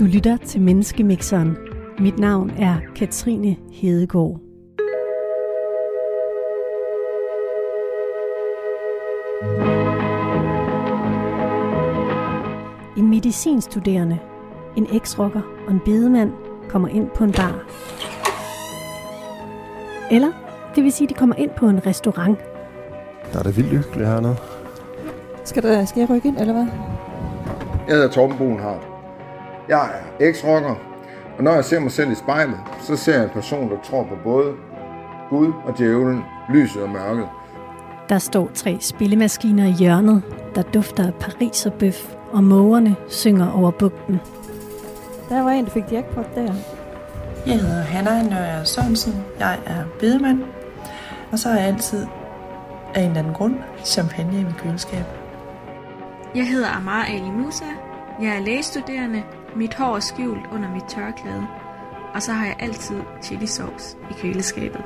Du lytter til Menneskemixeren. Mit navn er Katrine Hedegaard. En medicinstuderende, en eksrocker og en bedemand kommer ind på en bar. Eller, det vil sige, de kommer ind på en restaurant. Der er det vildt hyggeligt hernede. Skal, der, skal jeg rykke ind, eller hvad? Jeg hedder Torben Boenhardt. Jeg er eks-rocker, og når jeg ser mig selv i spejlet, så ser jeg en person, der tror på både Gud og djævlen, lyset og mørket. Der står tre spillemaskiner i hjørnet, der dufter af pariserbøf, og mågerne synger over bugten. Der var en, der fik jackpot der. Jeg hedder Hanna Nørre Sørensen. Jeg er bedemand. Og så har jeg altid af en eller anden grund champagne i mit køleskab. Jeg hedder Amar Ali Musa. Jeg er lægestuderende. Mit hår er skjult under mit tørklæde. Og så har jeg altid chili sauce i køleskabet.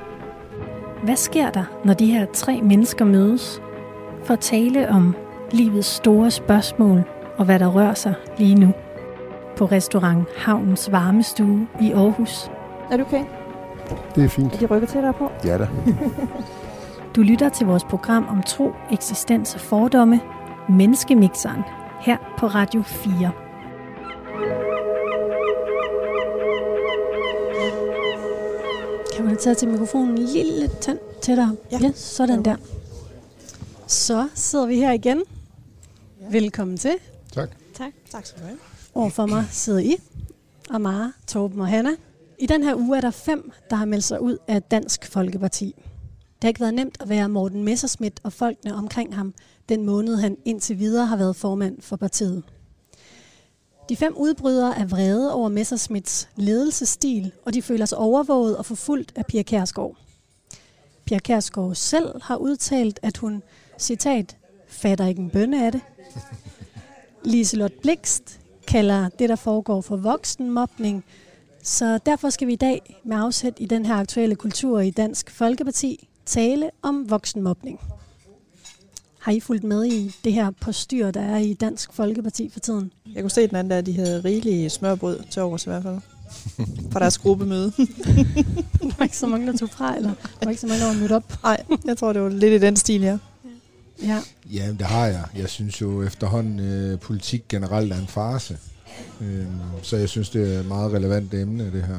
Hvad sker der, når de her tre mennesker mødes? For at tale om livets store spørgsmål og hvad der rører sig lige nu. På restaurant Havnens Varmestue i Aarhus. Er du okay? Det er fint. Er de rykket tættere på? Ja da. Du lytter til vores program om tro, eksistens og fordomme, Menneskemixeren, her på Radio 4. Kan man tage til mikrofonen en lille tand tættere? Ja. ja sådan der. Så sidder vi her igen. Velkommen til. Tak. Tak. Tak skal du have. Overfor mig sidder I, Amara, Torben og Hanna. I den her uge er der fem, der har meldt sig ud af Dansk Folkeparti. Det har ikke været nemt at være Morten Messerschmidt og folkene omkring ham, den måned han indtil videre har været formand for partiet. De fem udbrydere er vrede over Messerschmidts ledelsesstil, og de føler sig overvåget og forfulgt af Pia Kærsgaard. Pia Kærsgaard selv har udtalt, at hun, citat, fatter ikke en bønne af det. Liselot Blikst kalder det, der foregår for voksenmobning, så derfor skal vi i dag med afsæt i den her aktuelle kultur i Dansk Folkeparti tale om voksenmobning. Har I fulgt med i det her postyr, der er i Dansk Folkeparti for tiden? Jeg kunne se den anden, der de havde rigelige smørbrød til overs i hvert fald. Fra deres gruppemøde. Der var ikke så mange, der tog fra, eller der var ikke så mange, der var mødt op. Nej, jeg tror, det var lidt i den stil, ja. Ja. Ja, det har jeg. Jeg synes jo efterhånden, øh, politik generelt er en farse. Øh, så jeg synes, det er et meget relevant emne, det her.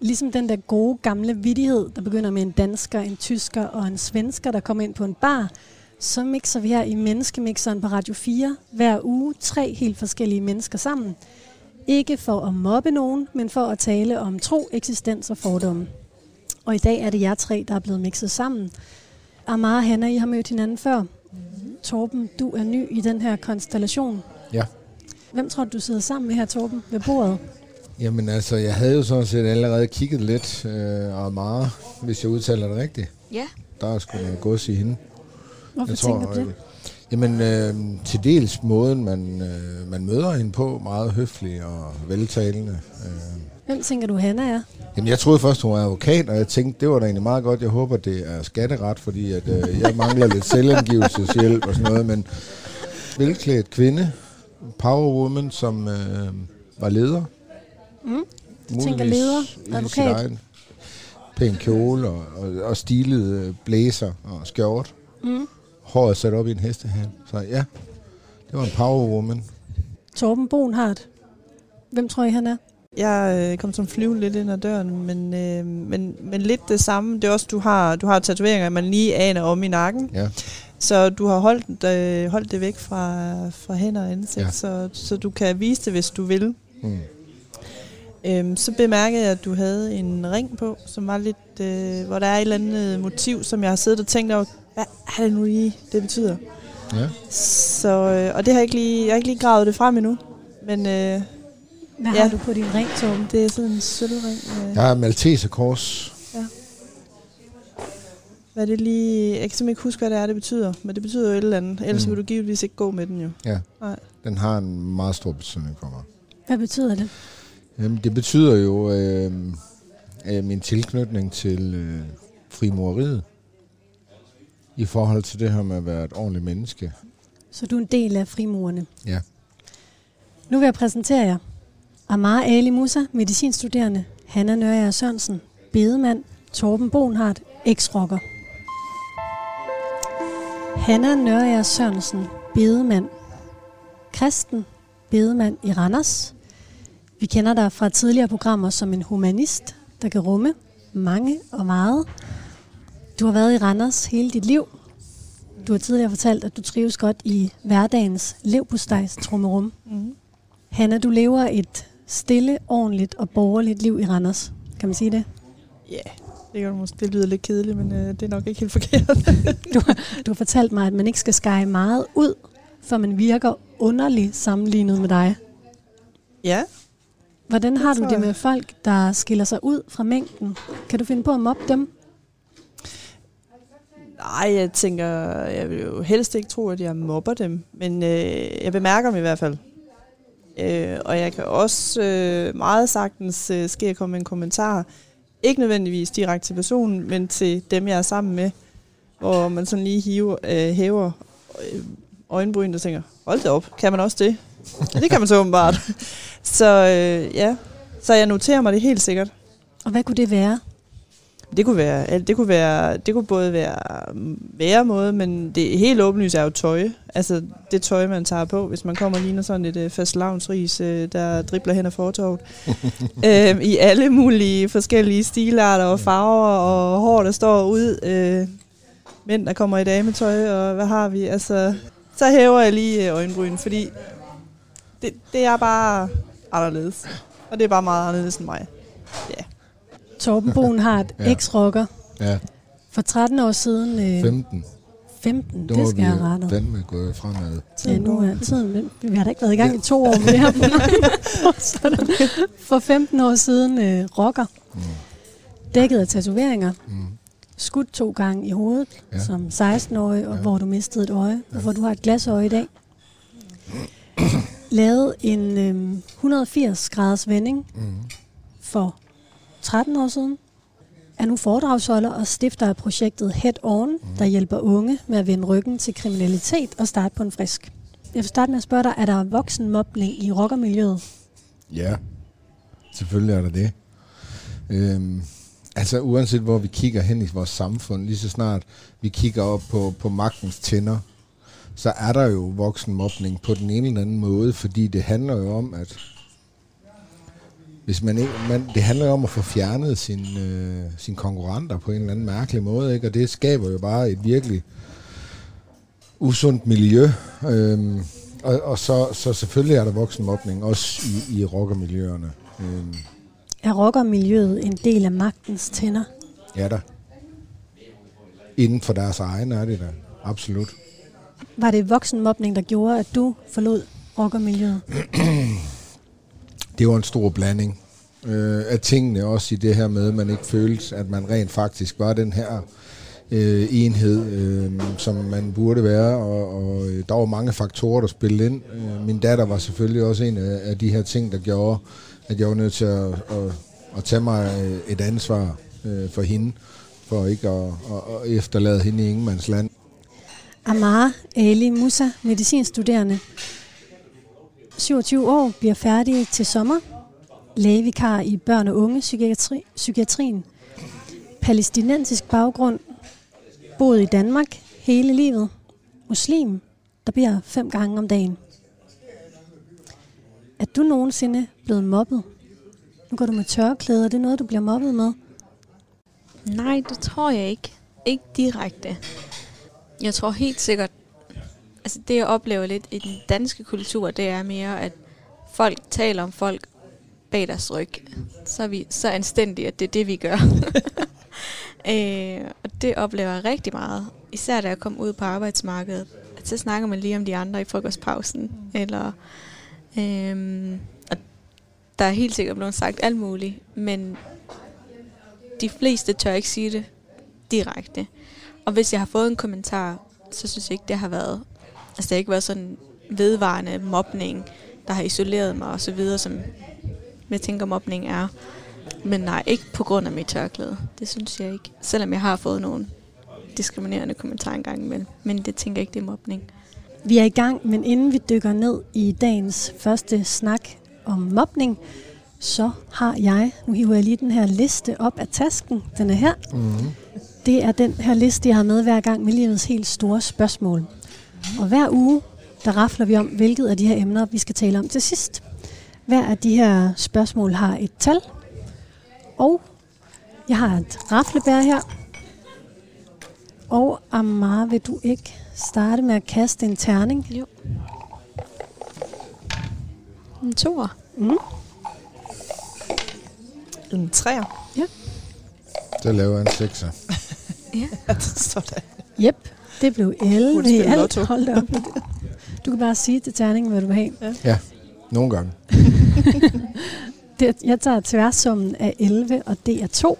Ligesom den der gode gamle vidighed, der begynder med en dansker, en tysker og en svensker, der kommer ind på en bar, så mixer vi her i Menneskemixeren på Radio 4 hver uge tre helt forskellige mennesker sammen. Ikke for at mobbe nogen, men for at tale om tro, eksistens og fordomme. Og i dag er det jer tre, der er blevet mixet sammen. Amara og Hanna, I har mødt hinanden før. Torben, du er ny i den her konstellation. Ja. Hvem tror du, du sidder sammen med her, Torben, ved bordet? Jamen altså, jeg havde jo sådan set allerede kigget lidt, øh, og meget, hvis jeg udtaler det rigtigt. Ja. Der er sgu noget gods i hende. Hvorfor jeg tænker du det? Jamen, øh, til dels måden, man, øh, man møder hende på, meget høflig og veltalende. Øh. Hvem tænker du, Hanna er? Jamen, jeg troede først, hun var advokat, og jeg tænkte, det var da egentlig meget godt. Jeg håber, det er skatteret, fordi at, øh, jeg mangler lidt selvangivelseshjælp og sådan noget, men velklædt kvinde, powerwoman, som øh, var leder. Mm. Du tænker leder, advokat. egen Pæn kjole og, og, og stilet øh, blæser og skjort. Mm. Håret sat op i en hestehal. Så ja, det var en powerwoman. Torben Bonhardt. Hvem tror I, han er? Jeg øh, kom som flyve lidt ind ad døren, men, øh, men, men lidt det samme. Det er også, du har, du har tatoveringer, man lige aner om i nakken. Ja. Så du har holdt, øh, holdt det væk fra, fra hænder og ansigt, Ja. så, så du kan vise det, hvis du vil. Mm. Øhm, så bemærkede jeg, at du havde en ring på, som var lidt, øh, hvor der er et eller andet motiv, som jeg har siddet og tænkt over, hvad er det nu lige, det betyder? Ja. Så, øh, og det har jeg ikke lige, jeg har ikke lige gravet det frem endnu. Men øh, Hvad ja. Ja. har du på din ring, Torben? det er sådan en sølvring. Øh, Jeg har Malteser kors. Hvad er det lige, jeg kan simpelthen ikke huske, hvad det er, det betyder. Men det betyder jo et eller andet. Ellers Mm. vil du givetvis ikke gå med den jo. Ja. Nej. Den har en meget stor betydning for mig. Hvad betyder det? Jamen, det betyder jo øh, øh, min tilknytning til øh, frimureriet. I forhold til det her med at være et ordentligt menneske. Så du er en del af frimurerne. Ja. Nu vil jeg præsentere jer. Amar Ali Musa, medicinstuderende. Hanna Nørre Sørensen, bedemand. Torben Bonhardt, eks-rocker. Hanna Nørre Sørensen, bedemand. Kristen, bedemand i Randers. Vi kender dig fra tidligere programmer som en humanist, der kan rumme mange og meget. Du har været i Randers hele dit liv. Du har tidligere fortalt, at du trives godt i hverdagens levpostejs trummerum. Mm. Hanna, du lever et stille, ordentligt og borgerligt liv i Randers. Kan man sige det? Ja, yeah. det, du måske. det lyder lidt kedeligt, men øh, det er nok ikke helt forkert. Du har, du har fortalt mig, at man ikke skal skære meget ud, for man virker underligt sammenlignet med dig. ja, Hvordan har du tror det med folk, der skiller sig ud fra mængden? Kan du finde på at mobbe dem? Nej, jeg tænker, jeg vil jo helst ikke tro, at jeg mobber dem, men øh, jeg bemærker dem i hvert fald. Øh, og jeg kan også øh, meget sagtens øh, ske at komme med en kommentar, ikke nødvendigvis direkte til personen, men til dem, jeg er sammen med, hvor man sådan lige hiver, øh, hæver øh, øjenbryn og tænker, hold da op, kan man også det? Det kan man så åbenbart. Så øh, ja, så jeg noterer mig det helt sikkert. Og hvad kunne det være? Det kunne være, det kunne være, det kunne både være væremåde, men det helt åbenlyst er jo tøj. Altså det tøj, man tager på, hvis man kommer og ligner sådan et uh, fast lavnsris, uh, der dribler hen ad fortorvet. øhm, I alle mulige forskellige stilarter og farver, og hår, der står ud. Øh, mænd, der kommer i dametøj, og hvad har vi? Altså, så hæver jeg lige øh, øjenbryn, fordi det, det er bare anderledes. Og det er bare meget anderledes end mig. Torben Boen har et Ja. eks-rocker. Ja, For 13 år siden... Øh, 15. 15, Det skal vi jeg have rettet. fandme gået fremad. Ja, nu er tiden, vi har da ikke været i gang i to år med det her. For 15 år siden øh, rocker. Mm. Dækket af tatoveringer. Mm. Skudt to gange i hovedet Ja. ja. som 16-årig, og Ja. hvor du mistede et øje, Ja. og hvor du har et glasøje i dag. Lavet en øh, 180 graders vending Mm. for 13 år siden. Er nu foredragsholder og stifter af projektet Head On, Mm. der hjælper unge med at vende ryggen til kriminalitet og starte på en frisk. Jeg vil starte med at spørge dig, er der voksenmobning i rockermiljøet? Ja, selvfølgelig er der det. Øhm, altså uanset hvor vi kigger hen i vores samfund, lige så snart vi kigger op på, på magtens tænder, så er der jo voksenmobning på den ene eller anden måde, fordi det handler jo om, at hvis man ikke, man, det handler om at få fjernet sin, øh, sine konkurrenter på en eller anden mærkelig måde, ikke? og det skaber jo bare et virkelig usundt miljø. Øhm, og, og så, så selvfølgelig er der voksenmobning, også i, i rockermiljøerne. Øhm, Er rockermiljøet en del af magtens tænder? ja da. Inden for deres egen er det da. Absolut. Var det voksenmobning, der gjorde, at du forlod rockermiljøet? Det var en stor blanding øh, af tingene, også i det her med, at man ikke følte, at man rent faktisk var den her øh, enhed, øh, som man burde være, og, og øh, der var mange faktorer, der spillede ind. Øh, min datter var selvfølgelig også en af, af de her ting, der gjorde, at jeg var nødt til at, at, at tage mig øh, et ansvar øh, for hende, for ikke at, at, at efterlade hende i ingenmandsland. Amara Ali Musa, medicinstuderende. 27 år, bliver færdig til sommer. Lægevikar i børn- og unge psykiatri, psykiatrien. Palæstinensisk baggrund. Boet i Danmark hele livet. Muslim, der beder fem gange om dagen. Er du nogensinde blevet mobbet? Nu går du med tørklæder. Det er noget, du bliver mobbet med. Nej, det tror jeg ikke. Ikke direkte. Jeg tror helt sikkert, altså det jeg oplever lidt i den danske kultur, det er mere, at folk taler om folk bag deres ryg. Så er vi så anstændige, at det er det, vi gør. øh, og det oplever jeg rigtig meget. Især da jeg kom ud på arbejdsmarkedet. At så snakker man lige om de andre i frokostpausen. Mm. Eller, øh, og der er helt sikkert blevet sagt alt muligt, men de fleste tør ikke sige det direkte. Og hvis jeg har fået en kommentar, så synes jeg ikke, det har været... Altså, det har ikke været sådan vedvarende mobning, der har isoleret mig og så videre, som jeg tænker, mobning er. Men nej, ikke på grund af mit tørklæde. Det synes jeg ikke. Selvom jeg har fået nogle diskriminerende kommentarer engang imellem. Men det tænker jeg ikke, det er mobning. Vi er i gang, men inden vi dykker ned i dagens første snak om mobning, så har jeg, nu hiver jeg lige den her liste op af tasken, den er her. Mm. Det er den her liste, jeg har med hver gang med livets helt store spørgsmål. Og hver uge, der rafler vi om, hvilket af de her emner, vi skal tale om til sidst. Hver af de her spørgsmål har et tal. Og jeg har et raflebær her. Og Amar, vil du ikke starte med at kaste en terning? Jo. En toer. Mm. En træer. Der laver jeg en sekser. Ja, sådan. Yep, det blev 11 Burde i alt. lotto. Hold op. Du kan bare sige til terningen, hvad du vil have. Ja, nogle gange. Det, jeg tager tværsummen af 11, og det er 2.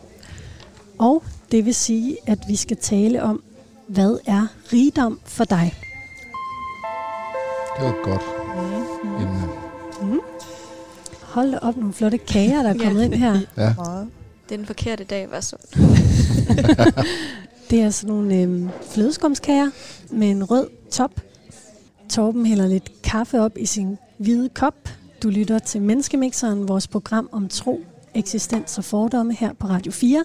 Og det vil sige, at vi skal tale om, hvad er rigdom for dig? Det var godt emne. Hold da op, nogle flotte kager, der er kommet Ja. ind her. Ja. Meget. Det er den forkerte dag, var så. Det er sådan nogle øh, flødeskumskager med en rød top. Torben hælder lidt kaffe op i sin hvide kop. Du lytter til Menneskemixeren, vores program om tro, eksistens og fordomme her på Radio 4.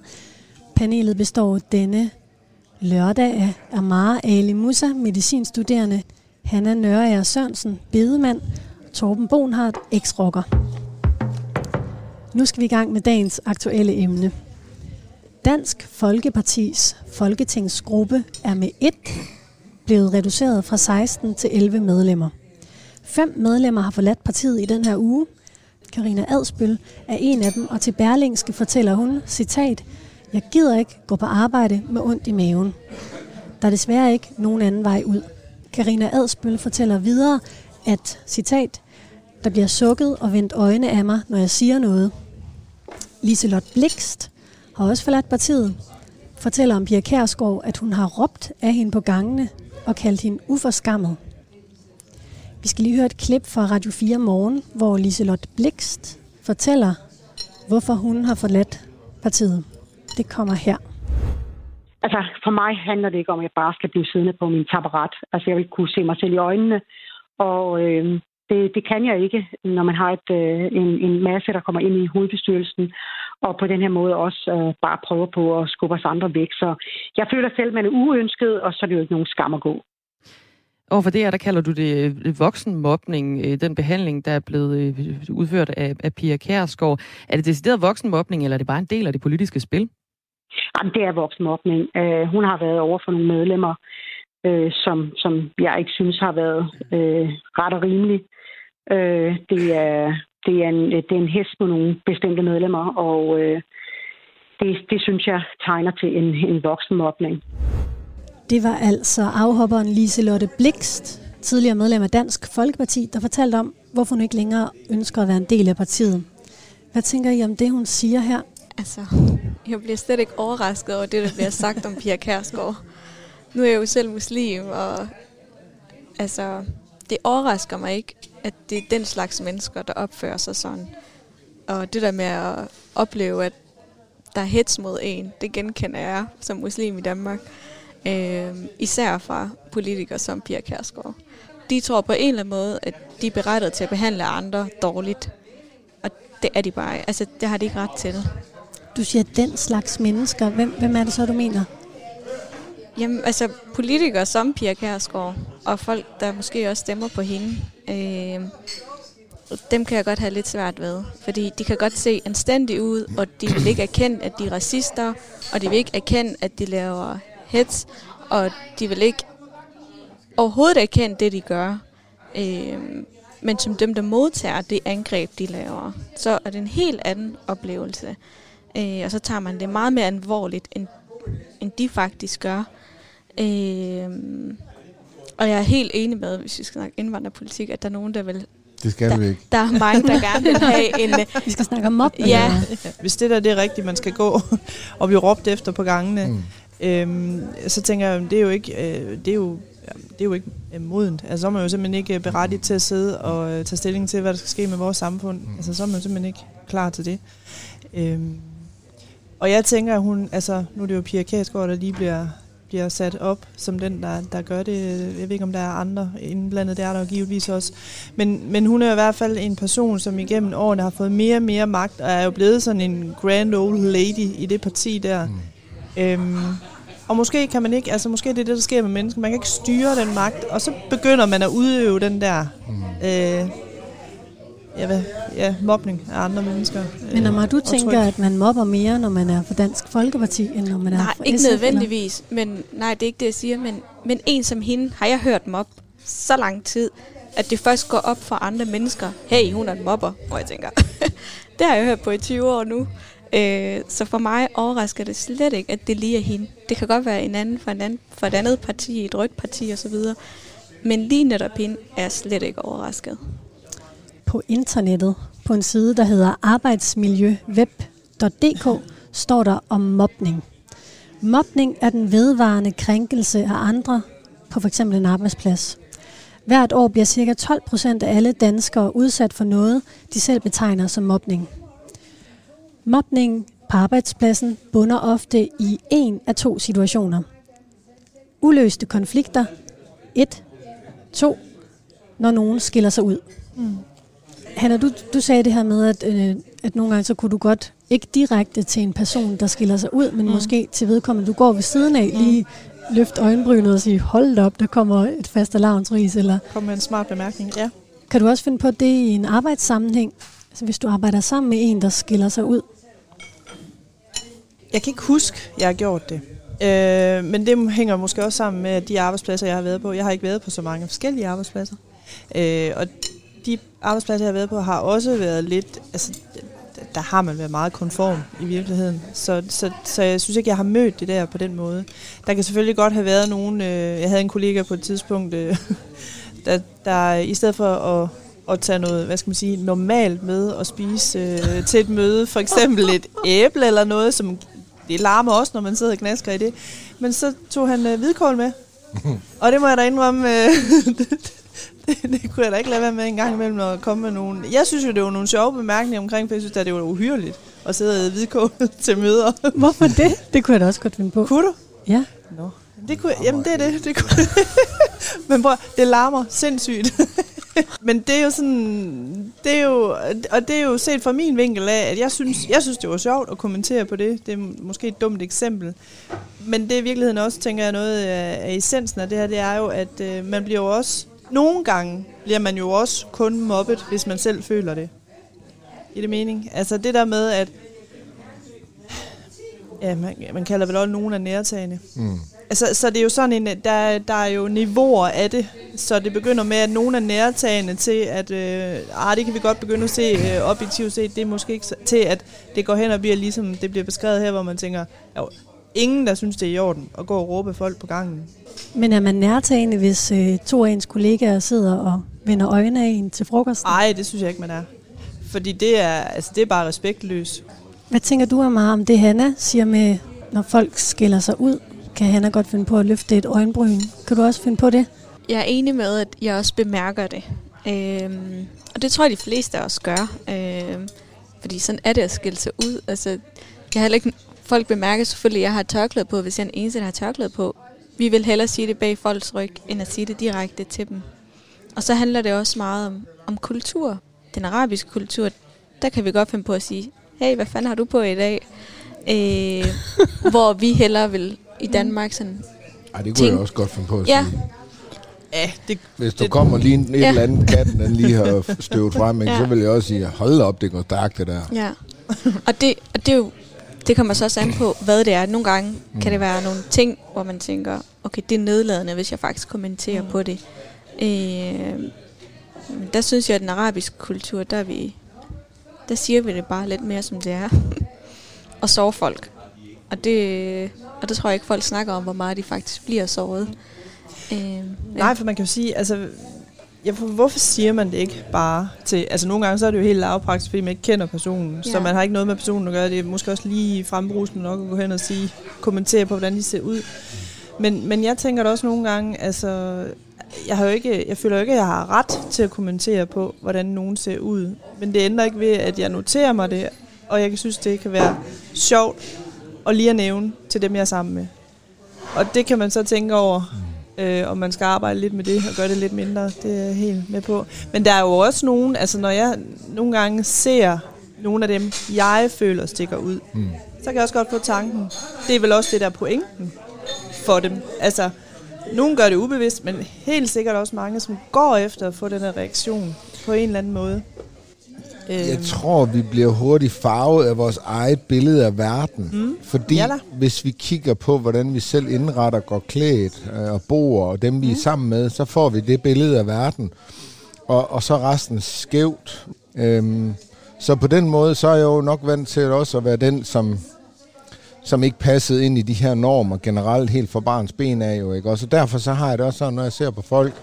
Panelet består denne lørdag af Amara Ali Musa, medicinstuderende, Hanna Nørager Sørensen, bedemand, Torben Bonhardt, eks-rocker. Nu skal vi i gang med dagens aktuelle emne. Dansk Folkepartis folketingsgruppe er med et blevet reduceret fra 16 til 11 medlemmer. Fem medlemmer har forladt partiet i den her uge. Karina Adsbøl er en af dem, og til Berlingske fortæller hun, citat, Jeg gider ikke gå på arbejde med ondt i maven. Der er desværre ikke nogen anden vej ud. Karina Adsbøl fortæller videre, at, citat, der bliver sukket og vendt øjne af mig, når jeg siger noget. Liselot Blikst har også forladt partiet. Fortæller om Pia Kærsgaard, at hun har råbt af hende på gangene og kaldt hende uforskammet. Vi skal lige høre et klip fra Radio 4 Morgen, hvor Liselot Blikst fortæller, hvorfor hun har forladt partiet. Det kommer her. Altså, for mig handler det ikke om, at jeg bare skal blive siddende på min taparat. Altså, jeg vil kunne se mig selv i øjnene, og øh, det, det kan jeg ikke, når man har et, øh, en, en masse, der kommer ind i hovedbestyrelsen, og på den her måde også øh, bare prøver på at skubbe os andre væk. Så jeg føler selv, at man er uønsket, og så er det jo ikke nogen skam at gå. Og for det her, der kalder du det øh, voksenmobning, øh, den behandling, der er blevet øh, udført af, af Pia Kærsgaard. Er det decideret voksenmobning, eller er det bare en del af det politiske spil? Jamen, det er voksenmobning. Øh, hun har været over for nogle medlemmer, øh, som, som jeg ikke synes har været øh, ret og rimelig. Øh, det, er, det, er en, det er en hest på nogle bestemte medlemmer, og øh, det, det synes jeg tegner til en, en voksenmobning. Det var altså afhopperen Liselotte Blikst, tidligere medlem af Dansk Folkeparti, der fortalte om, hvorfor hun ikke længere ønsker at være en del af partiet. Hvad tænker I om det, hun siger her? Altså, jeg bliver slet ikke overrasket over det, der bliver sagt om Pia Kærsgaard. Nu er jeg jo selv muslim, og altså, det overrasker mig ikke, at det er den slags mennesker, der opfører sig sådan. Og det der med at opleve, at der er hets mod en, det genkender jeg som muslim i Danmark. Øh, især fra politikere som Pia Kærsgaard. De tror på en eller anden måde, at de er berettet til at behandle andre dårligt. Og det er de bare. Altså, det har de ikke ret til. Du siger den slags mennesker. Hvem, hvem er det så, du mener? Jamen, altså politikere som Pia Kærsgaard, og folk, der måske også stemmer på hende, øh, dem kan jeg godt have lidt svært ved. Fordi de kan godt se anstændige ud, og de vil ikke erkende, at de er racister, og de vil ikke erkende, at de laver hets, og de vil ikke overhovedet erkende det, de gør. Øh, men som dem, der modtager det angreb, de laver, så er det en helt anden oplevelse. Øh, og så tager man det meget mere alvorligt, end, end de faktisk gør. Øh, og jeg er helt enig med, hvis vi skal snakke indvandrerpolitik, at der er nogen, der vil... Det skal vi ikke. Der er mange, der gerne vil have en... øh, Vi skal snakke om mobning. Ja, Hvis det der det er rigtigt, man skal gå og blive råbt efter på gangene, Mm. øhm, så tænker jeg, det er jo ikke, øh, det er jo, ja, det er jo ikke øh, modent. Altså, så er man jo simpelthen ikke øh, berettiget til at sidde og øh, tage stilling til, hvad der skal ske med vores samfund. Mm. Altså, så er man jo simpelthen ikke klar til det. Øhm, og jeg tænker, at hun, altså, nu er det jo Pia Kærsgaard, der lige bliver bliver sat op som den, der, der gør det. Jeg ved ikke, om der er andre indblandet, det er der givetvis også. Men, men hun er i hvert fald en person, som igennem årene har fået mere og mere magt, og er jo blevet sådan en grand old lady i det parti der. Mm. Øhm, og måske kan man ikke, altså måske det er det, der sker med mennesker, man kan ikke styre den magt, og så begynder man at udøve den der mm. øh, ja, hvad, ja, mobning af andre mennesker. Men når øh, du tænker, at man mobber mere, når man er for Dansk Folkeparti, end når man er Nej, for ikke SF, nødvendigvis. Men, nej, det er ikke det, jeg siger. Men, men en som hende har jeg hørt mobbe så lang tid, at det først går op for andre mennesker. Hey, hun er en mobber. Hvor jeg tænker, det har jeg hørt på i 20 år nu. Øh, så for mig overrasker det slet ikke, at det lige er hende. Det kan godt være en anden for, en anden, for et andet parti, et rødt parti osv. Men lige netop hende er jeg slet ikke overrasket. På internettet, på en side, der hedder arbejdsmiljøweb.dk, står der om mobning. Mobning er den vedvarende krænkelse af andre på f.eks. en arbejdsplads. Hvert år bliver ca. 12 procent af alle danskere udsat for noget, de selv betegner som mobning. Mobning på arbejdspladsen bunder ofte i en af to situationer. Uløste konflikter. 1. 2. Når nogen skiller sig ud. Mm. Hanna, du, du sagde det her med, at, øh, at nogle gange så kunne du godt, ikke direkte til en person, der skiller sig ud, men mm. måske til vedkommende, du går ved siden af, mm. lige løft øjenbrynet og sige, hold op, der kommer et fast alarmsris, eller Kom med en smart bemærkning, ja. kan du også finde på det i en arbejdssammenhæng? Altså hvis du arbejder sammen med en, der skiller sig ud? Jeg kan ikke huske, jeg har gjort det. Øh, men det hænger måske også sammen med de arbejdspladser, jeg har været på. Jeg har ikke været på så mange forskellige arbejdspladser. Øh, og de arbejdspladser, jeg har været på, har også været lidt... Altså, der har man været meget konform i virkeligheden. Så, så, så jeg synes ikke, jeg har mødt det der på den måde. Der kan selvfølgelig godt have været nogen... Øh, jeg havde en kollega på et tidspunkt, øh, der, der i stedet for at at tage noget, hvad skal man sige, normalt med og spise øh, til et møde. For eksempel et æble eller noget, som det larmer også, når man sidder og knasker i det. Men så tog han øh, hvidkål med. Og det må jeg da indrømme, øh, det, det, kunne jeg da ikke lade være med en gang imellem at komme med nogle... Jeg synes jo, det var nogle sjove bemærkninger omkring, for jeg synes, at det var uhyrligt at sidde og hvidkål til møder. Hvorfor det? Det kunne jeg da også godt finde på. Kunne du? Ja. Nå. Det kunne, jamen, det er det. det kunne. Men prøv, det larmer sindssygt. Men det er jo sådan, det er jo, og det er jo set fra min vinkel af, at jeg synes, jeg synes, det var sjovt at kommentere på det. Det er måske et dumt eksempel. Men det er i virkeligheden også, tænker jeg, noget af, af essensen af det her, det er jo, at øh, man bliver jo også, nogle gange bliver man jo også kun mobbet, hvis man selv føler det. I det mening? Altså det der med, at ja, man, man kalder vel også nogen af nærtagende. Mm. Altså, så det er jo sådan en, der, der er jo niveauer af det, så det begynder med, at nogen er nærtagende til, at øh, ah, det kan vi godt begynde at se øh, objektivt set, det er måske ikke så, til, at det går hen og bliver ligesom, det bliver beskrevet her, hvor man tænker, jo, ingen der synes, det er i orden at gå og råbe folk på gangen. Men er man nærtagende, hvis øh, to af ens kollegaer sidder og vender øjne af en til frokosten? Nej, det synes jeg ikke, man er. Fordi det er, altså, det er bare respektløst. Hvad tænker du Amara, om det, Hanna siger med, når folk skiller sig ud? Kan Hanna godt finde på at løfte et øjenbryn? Kan du også finde på det? Jeg er enig med, at jeg også bemærker det. Øhm, og det tror jeg, de fleste af os gør. Øhm, fordi sådan er det at skille sig ud. Altså, jeg har heller ikke, folk bemærker selvfølgelig, at jeg har tørklæde på, hvis jeg er den eneste, der har tørklæde på. Vi vil hellere sige det bag folks ryg, end at sige det direkte til dem. Og så handler det også meget om, om kultur. Den arabiske kultur, der kan vi godt finde på at sige, hey, hvad fanden har du på i dag? Øh, hvor vi hellere vil i Danmark sådan... Ej, det kunne ting- jeg også godt finde på at Ja. sige. Ja, det, Hvis du det- kommer lige en, Ja. eller andet katten, den lige har støvet frem, Ja. så vil jeg også sige, hold op, det går stærkt det der. Ja, og det, og det er jo, det kommer så også an på, hvad det er. Nogle gange mm. kan det være nogle ting, hvor man tænker, okay, det er nedladende, hvis jeg faktisk kommenterer mm. på det. Øh, der synes jeg, at den arabiske kultur, der, er vi, der siger vi det bare lidt mere, som det er. og sover folk. Og det, og det tror jeg ikke, folk snakker om, hvor meget de faktisk bliver såret. Øh, ja. Nej, for man kan jo sige, altså, ja, for hvorfor siger man det ikke bare til, altså nogle gange så er det jo helt lavpraktisk, fordi man ikke kender personen, ja. så man har ikke noget med personen at gøre, det er måske også lige frembrusende nok at gå hen og sige, kommentere på, hvordan de ser ud. Men, men jeg tænker da også nogle gange, altså, jeg, har jo ikke, jeg føler jo ikke, at jeg har ret til at kommentere på, hvordan nogen ser ud. Men det ændrer ikke ved, at jeg noterer mig det, og jeg synes, det kan være sjovt at lige at nævne til dem, jeg er sammen med. og det kan man så tænke over, øh, om man skal arbejde lidt med det og gøre det lidt mindre. Det er jeg helt med på. Men der er jo også nogen, altså når jeg nogle gange ser nogle af dem, jeg føler stikker ud, Mm. så kan jeg også godt få tanken, det er vel også det der er pointen for dem. Altså, nogen gør det ubevidst, men helt sikkert også mange, som går efter at få den her reaktion på en eller anden måde. Jeg Øhm, tror, vi bliver hurtigt farvet af vores eget billede af verden. Mm. Fordi Ja da. hvis vi kigger på, hvordan vi selv indretter, går klædt øh, og bor, og dem vi Mm. er sammen med, så får vi det billede af verden. Og, og så resten skævt. Øhm, så på den måde, så er jeg jo nok vant til også at være den, som, som ikke passede ind i de her normer generelt helt fra barns ben af. Jo, ikke? Og så derfor så har jeg det også sådan, når jeg ser på folk,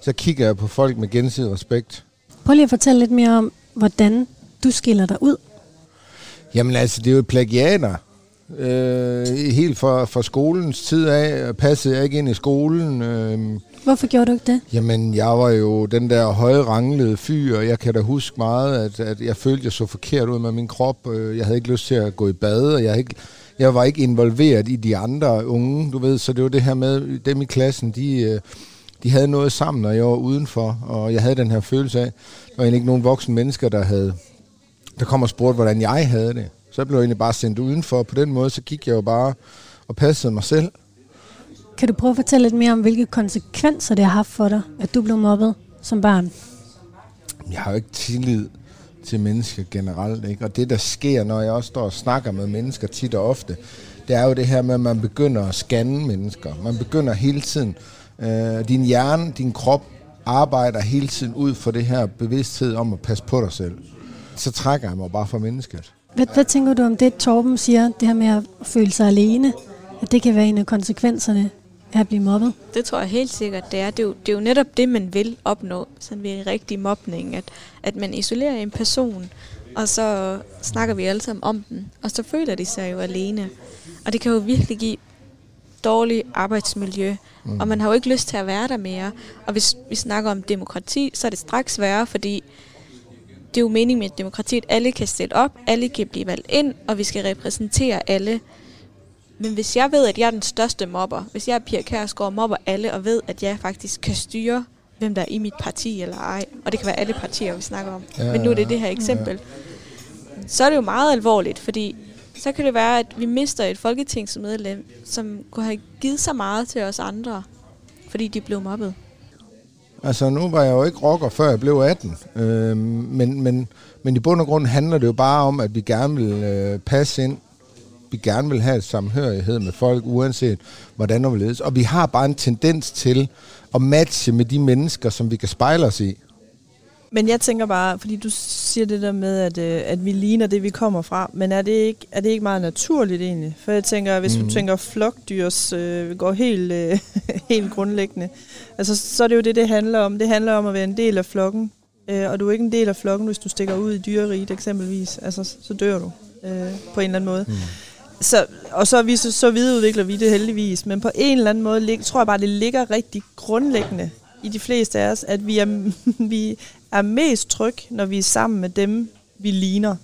så kigger jeg på folk med gensidig respekt. Prøv lige at fortælle lidt mere om, hvordan du skiller dig ud. Jamen altså, det er jo plagiater. Øh, helt fra, fra skolens tid af passede jeg ikke ind i skolen. Øh, Hvorfor gjorde du ikke det? jamen, jeg var jo den der høje ranglede fyr, og jeg kan da huske meget, at, at jeg følte, jeg så forkert ud med min krop. Øh, Jeg havde ikke lyst til at gå i bad, og jeg, ikke, jeg var ikke involveret i de andre unge, du ved. Så det var det her med, dem i klassen, de, øh, de havde noget sammen, når jeg var udenfor, og jeg havde den her følelse af, var egentlig ikke nogen voksne mennesker, der havde der kom og spurgte, hvordan jeg havde det. Så blev jeg egentlig bare sendt udenfor. På den måde, så gik jeg jo bare og passede mig selv. Kan du prøve at fortælle lidt mere om, hvilke konsekvenser det har haft for dig, at du blev mobbet som barn? Jeg har jo ikke tillid til mennesker generelt. Ikke? Og det, der sker, når jeg også står og snakker med mennesker tit og ofte, det er jo det her med, at man begynder at scanne mennesker. Man begynder hele tiden. Øh, din hjerne, din krop arbejder hele tiden ud for det her bevidsthed om at passe på dig selv. Så trækker jeg mig bare fra mennesket. Hvad, hvad tænker du om det, Torben siger, det her med at føle sig alene? At det kan være en af konsekvenserne af at blive mobbet? Det tror jeg helt sikkert, det er. Det er jo, det er jo netop det, man vil opnå, sådan ved rigtig mobning, at, at man isolerer en person, og så snakker vi alle sammen om den, og så føler de sig jo alene. Og det kan jo virkelig give dårligt arbejdsmiljø, mm. og man har jo ikke lyst til at være der mere. Og hvis vi snakker om demokrati, så er det straks værre, fordi det er jo meningen med et demokrati, at alle kan stille op, alle kan blive valgt ind, og vi skal repræsentere alle. Men hvis jeg ved, at jeg er den største mobber, hvis jeg er Pia Kærsgaard mobber alle, og ved, at jeg faktisk kan styre, hvem der er i mit parti eller ej, og det kan være alle partier, vi snakker om, ja, men nu er det det her eksempel, ja. så er det jo meget alvorligt, fordi så kan det være, at vi mister et folketingsmedlem, som kunne have givet så meget til os andre, fordi de blev mobbet. Altså, nu var jeg jo ikke rocker, før jeg blev 18. Øh, men, men, men i bund og grund handler det jo bare om, at vi gerne vil øh, passe ind. Vi gerne vil have et samhørighed med folk, uanset hvordan og hvorledes. Og vi har bare en tendens til at matche med de mennesker, som vi kan spejle os i. Men jeg tænker bare, fordi du siger det der med, at, øh, at vi ligner det, vi kommer fra, men er det ikke, er det ikke meget naturligt egentlig? For jeg tænker, hvis mm. Du tænker flokdyrs øh, går helt, øh, helt grundlæggende, altså så er det jo det, det handler om. Det handler om at være en del af flokken, øh, og du er ikke en del af flokken, hvis du stikker ud i dyreriget eksempelvis. Altså, så dør du øh, på en eller anden måde. Mm. Så, og så, vi, så, så videreudvikler vi det heldigvis, men på en eller anden måde lig, tror jeg bare, det ligger rigtig grundlæggende i de fleste af os, at vi er, vi er mest tryg, når vi er sammen med dem, vi ligner.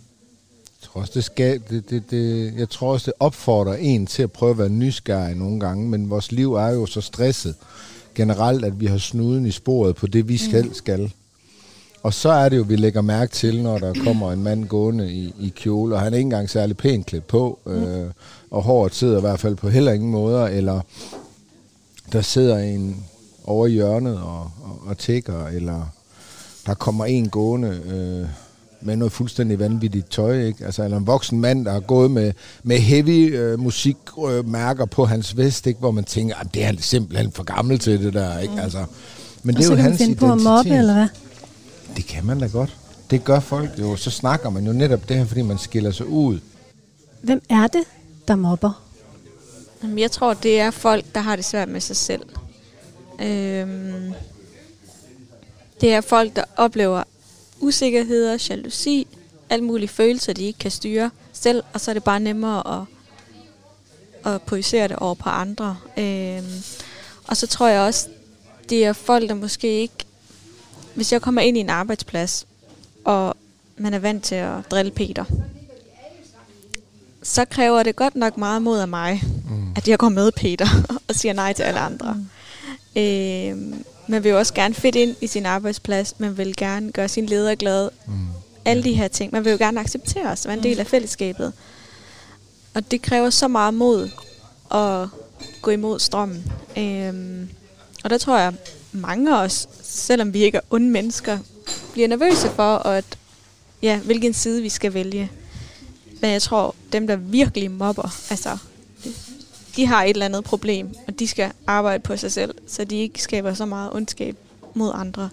Jeg tror også, det, skal, det, det, det, jeg tror også, det opfordrer en til at prøve at være nysgerrig nogle gange, men vores liv er jo så stresset generelt, at vi har snuden i sporet på det, vi skal skal. Og så er det jo, vi lægger mærke til, når der kommer en mand gående i, i kjole, og han er ikke engang særlig pænt klædt på, øh, og håret sidder i hvert fald på heller ingen måder, eller der sidder en over hjørnet og, og, og tækker, eller der kommer en gående øh, med noget fuldstændig vanvittigt tøj, ikke? Altså, eller en voksen mand, der har gået med, med heavy øh, musikmærker øh, mærker på hans vest, ikke? hvor man tænker, at det er han simpelthen for gammel til det der. Ikke? Altså, men og det er jo hans finde på at mobbe, identitet. eller hvad? Det kan man da godt. Det gør folk jo. Så snakker man jo netop det her, fordi man skiller sig ud. Hvem er det, der mobber? Jamen, jeg tror, det er folk, der har det svært med sig selv. Øhm, det er folk, der oplever usikkerheder, jalousi, alle mulige følelser, de ikke kan styre selv, og så er det bare nemmere at, at projicere det over på andre. Øhm, og så tror jeg også, det er folk, der måske ikke... Hvis jeg kommer ind i en arbejdsplads, og man er vant til at drille Peter, så kræver det godt nok meget mod af mig. Mm. at jeg går med Peter og siger nej til alle andre. Mm. Øh, man vil jo også gerne fit ind i sin arbejdsplads. Man vil gerne gøre sin leder glad. Mm. Alle de her ting. Man vil jo gerne acceptere os være en del af fællesskabet. Og det kræver så meget mod at gå imod strømmen. Øhm, og der tror jeg, mange af os, selvom vi ikke er onde mennesker, bliver nervøse for, at, ja, hvilken side vi skal vælge. Men jeg tror, dem, der virkelig mobber, altså, de har et eller andet problem, og de skal arbejde på sig selv, så de ikke skaber så meget ondskab mod andre.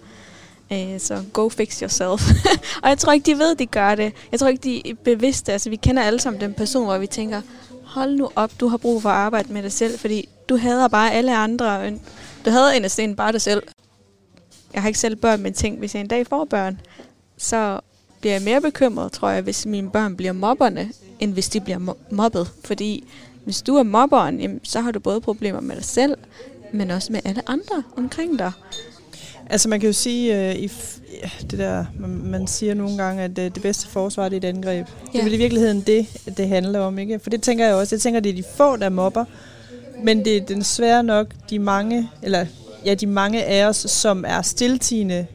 Øh, så go fix yourself. og jeg tror ikke, de ved, de gør det. Jeg tror ikke, de er bevidste. Altså, vi kender alle sammen den person, hvor vi tænker, hold nu op, du har brug for at arbejde med dig selv, fordi du hader bare alle andre. Du hader endda bare dig selv. Jeg har ikke selv børn, men tænk, hvis jeg en dag får børn, så bliver jeg mere bekymret, tror jeg, hvis mine børn bliver mobberne, end hvis de bliver mobbet. Fordi hvis du er mobberen, jamen, så har du både problemer med dig selv, men også med alle andre omkring dig. Altså man kan jo sige, uh, i det der, man, siger nogle gange, at uh, det bedste forsvar det er et angreb. Ja. Det er vel i virkeligheden det, det handler om. ikke? For det tænker jeg også. Jeg tænker, det er de få, der mobber. Men det er den svære nok de mange, eller ja, de mange af os, som er stiltigende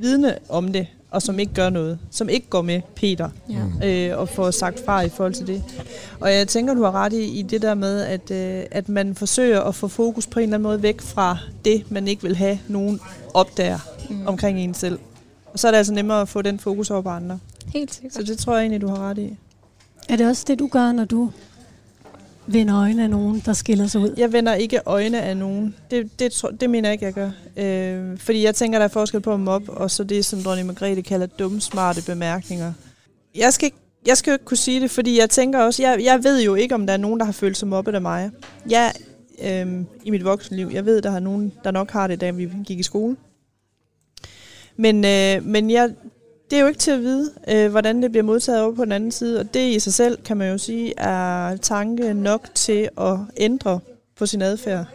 vidne om det og som ikke gør noget, som ikke går med Peter, ja. øh, og får sagt fra i forhold til det. Og jeg tænker, du har ret i, i det der med, at, øh, at man forsøger at få fokus på en eller anden måde væk fra det, man ikke vil have nogen opdager mm. omkring en selv. Og så er det altså nemmere at få den fokus over på andre. Helt sikkert. Så det tror jeg egentlig, du har ret i. Er det også det, du gør, når du vender øjne af nogen, der skiller sig ud? Jeg vender ikke øjne af nogen. Det, det, tror, det mener jeg ikke, jeg gør. Øh, fordi jeg tænker, der er forskel på at mobbe, og så det, som dronning Margrethe kalder dumme, smarte bemærkninger. Jeg skal, jeg skal jo ikke kunne sige det, fordi jeg tænker også, jeg, jeg ved jo ikke, om der er nogen, der har følt sig mobbet af mig. Jeg, øh, i mit voksenliv, jeg ved, der er nogen, der nok har det, da vi gik i skole. Men, øh, men jeg, det er jo ikke til at vide, øh, hvordan det bliver modtaget over på den anden side, og det i sig selv, kan man jo sige, er tanke nok til at ændre på sin adfærd.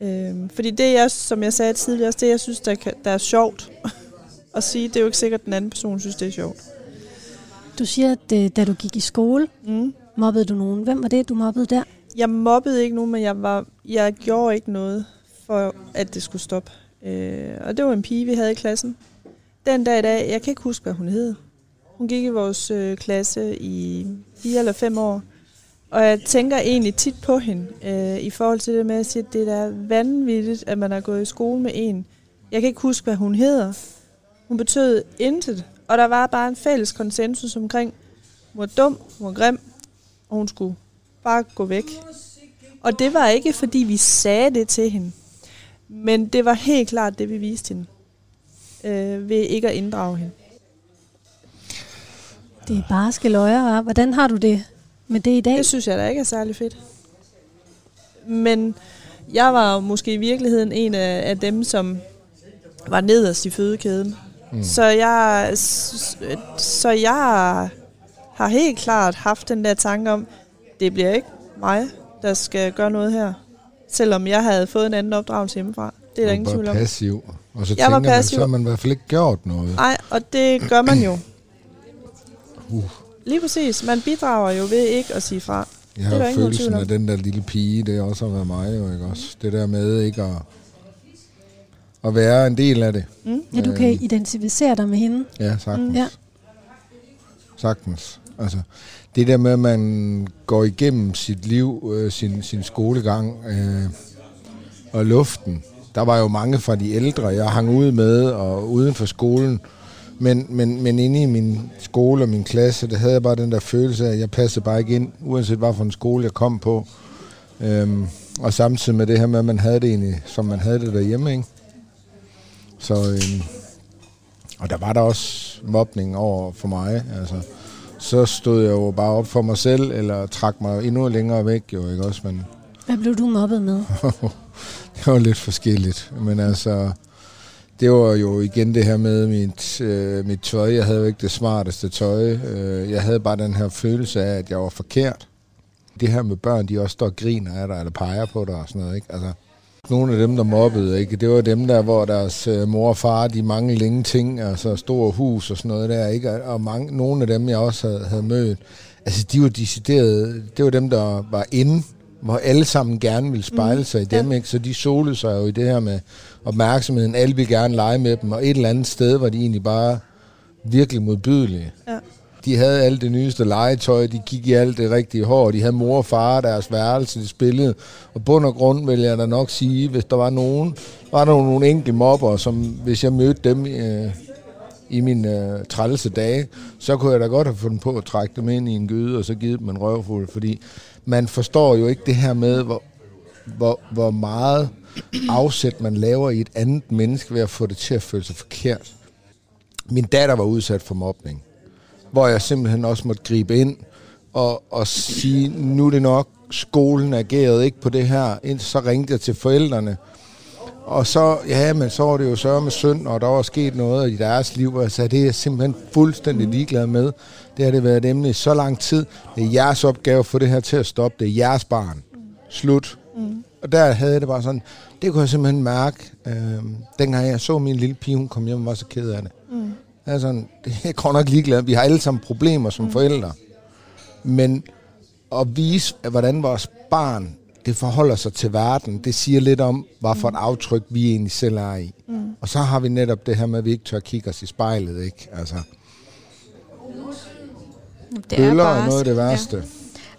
Øh, fordi det, jeg, som jeg sagde tidligere, det jeg synes, der, kan, der er sjovt at sige, det er jo ikke sikkert, at den anden person synes, det er sjovt. Du siger, at øh, da du gik i skole, mm. mobbede du nogen. Hvem var det, du mobbede der? Jeg mobbede ikke nogen, men jeg, var, jeg gjorde ikke noget for, at det skulle stoppe. Øh, og det var en pige, vi havde i klassen, den dag i dag, jeg kan ikke huske, hvad hun hed. Hun gik i vores øh, klasse i fire eller fem år. Og jeg tænker egentlig tit på hende øh, i forhold til det med at sige, at det er vanvittigt, at man har gået i skole med en. Jeg kan ikke huske, hvad hun hedder. Hun betød intet. Og der var bare en fælles konsensus omkring, hun var dum, hun var grim, og hun skulle bare gå væk. Og det var ikke, fordi vi sagde det til hende. Men det var helt klart det, vi viste hende øh, ved ikke at inddrage hende. Det er bare skeløjer, Hvordan har du det med det i dag? Det synes jeg da ikke er særlig fedt. Men jeg var måske i virkeligheden en af, af dem, som var nederst i fødekæden. Mm. Så jeg så jeg har helt klart haft den der tanke om, det bliver ikke mig, der skal gøre noget her. Selvom jeg havde fået en anden opdragelse hjemmefra. Det er der ingen tvivl om. passiv. Og så jeg tænker man, så har man i hvert fald ikke gjort noget. Nej, og det gør man jo. uh. Lige præcis. Man bidrager jo ved ikke at sige fra. Jeg har det følelsen af den der lille pige, det også at være mig jo, ikke også? Det der med ikke at, at være en del af det. Mm. Ja, du kan øhm. identificere dig med hende. Ja, sagtens. Mm. Ja. Sagtens. Altså, det der med, at man går igennem sit liv, øh, sin, sin skolegang øh, og luften, der var jo mange fra de ældre, jeg hang ud med og uden for skolen. Men, men, men inde i min skole og min klasse, der havde jeg bare den der følelse af, at jeg passede bare ikke ind, uanset hvad for en skole jeg kom på. Øhm, og samtidig med det her med, at man havde det egentlig, som man havde det derhjemme, ikke? Så, øhm, og der var der også mobning over for mig, altså. Så stod jeg jo bare op for mig selv, eller trak mig endnu længere væk, jo, ikke også? Men, Hvad blev du mobbet med? det var lidt forskelligt. Men altså, det var jo igen det her med mit, øh, mit tøj. Jeg havde jo ikke det smarteste tøj. Øh, jeg havde bare den her følelse af, at jeg var forkert. Det her med børn, de også står og griner af dig, eller peger på dig og sådan noget. Ikke? Altså, nogle af dem, der mobbede, ikke? det var dem der, hvor deres øh, mor og far, de mange længe ting, altså store hus og sådan noget der, ikke? og mange, nogle af dem, jeg også havde, havde mødt, altså de var decideret, det var dem, der var inde hvor alle sammen gerne vil spejle Mm, sig i dem, ikke? så de solede sig jo i det her med opmærksomheden. Alle vil gerne lege med dem, og et eller andet sted var de egentlig bare virkelig modbydelige. Ja. De havde alt det nyeste legetøj, de gik i alt det rigtige hår, de havde mor og far deres værelse, de spillede. Og bund og grund vil jeg da nok sige, hvis der var nogen, var der nogle enkelte mobber, som hvis jeg mødte dem øh, i mine øh, trælse dage, så kunne jeg da godt have fundet på at trække dem ind i en gyde, og så givet dem en røvfuld, fordi man forstår jo ikke det her med, hvor, hvor, hvor meget afsæt man laver i et andet menneske ved at få det til at føle sig forkert. Min datter var udsat for mobning, hvor jeg simpelthen også måtte gribe ind og, og sige, nu er det nok, skolen agerede ikke på det her. Så ringte jeg til forældrene, og så, ja, men så var det jo så med synd, og der var sket noget i deres liv, og jeg sagde, det er jeg simpelthen fuldstændig ligeglad med. Det har det været emne i så lang tid. Det er jeres opgave at få det her til at stoppe. Det er jeres barn. Slut. Mm. Og der havde jeg det bare sådan, det kunne jeg simpelthen mærke, øh, dengang jeg så min lille pige, hun kom hjem og var så ked af det. Mm. Jeg er sådan, det er godt nok ligeglad. Vi har alle sammen problemer som mm. forældre. Men at vise, at hvordan vores barn det forholder sig til verden, det siger lidt om, hvad for et aftryk vi egentlig selv er i. Mm. Og så har vi netop det her med, at vi ikke tør kigge os i spejlet, ikke? Altså, Det bøller er barsk. noget af det værste. Ja.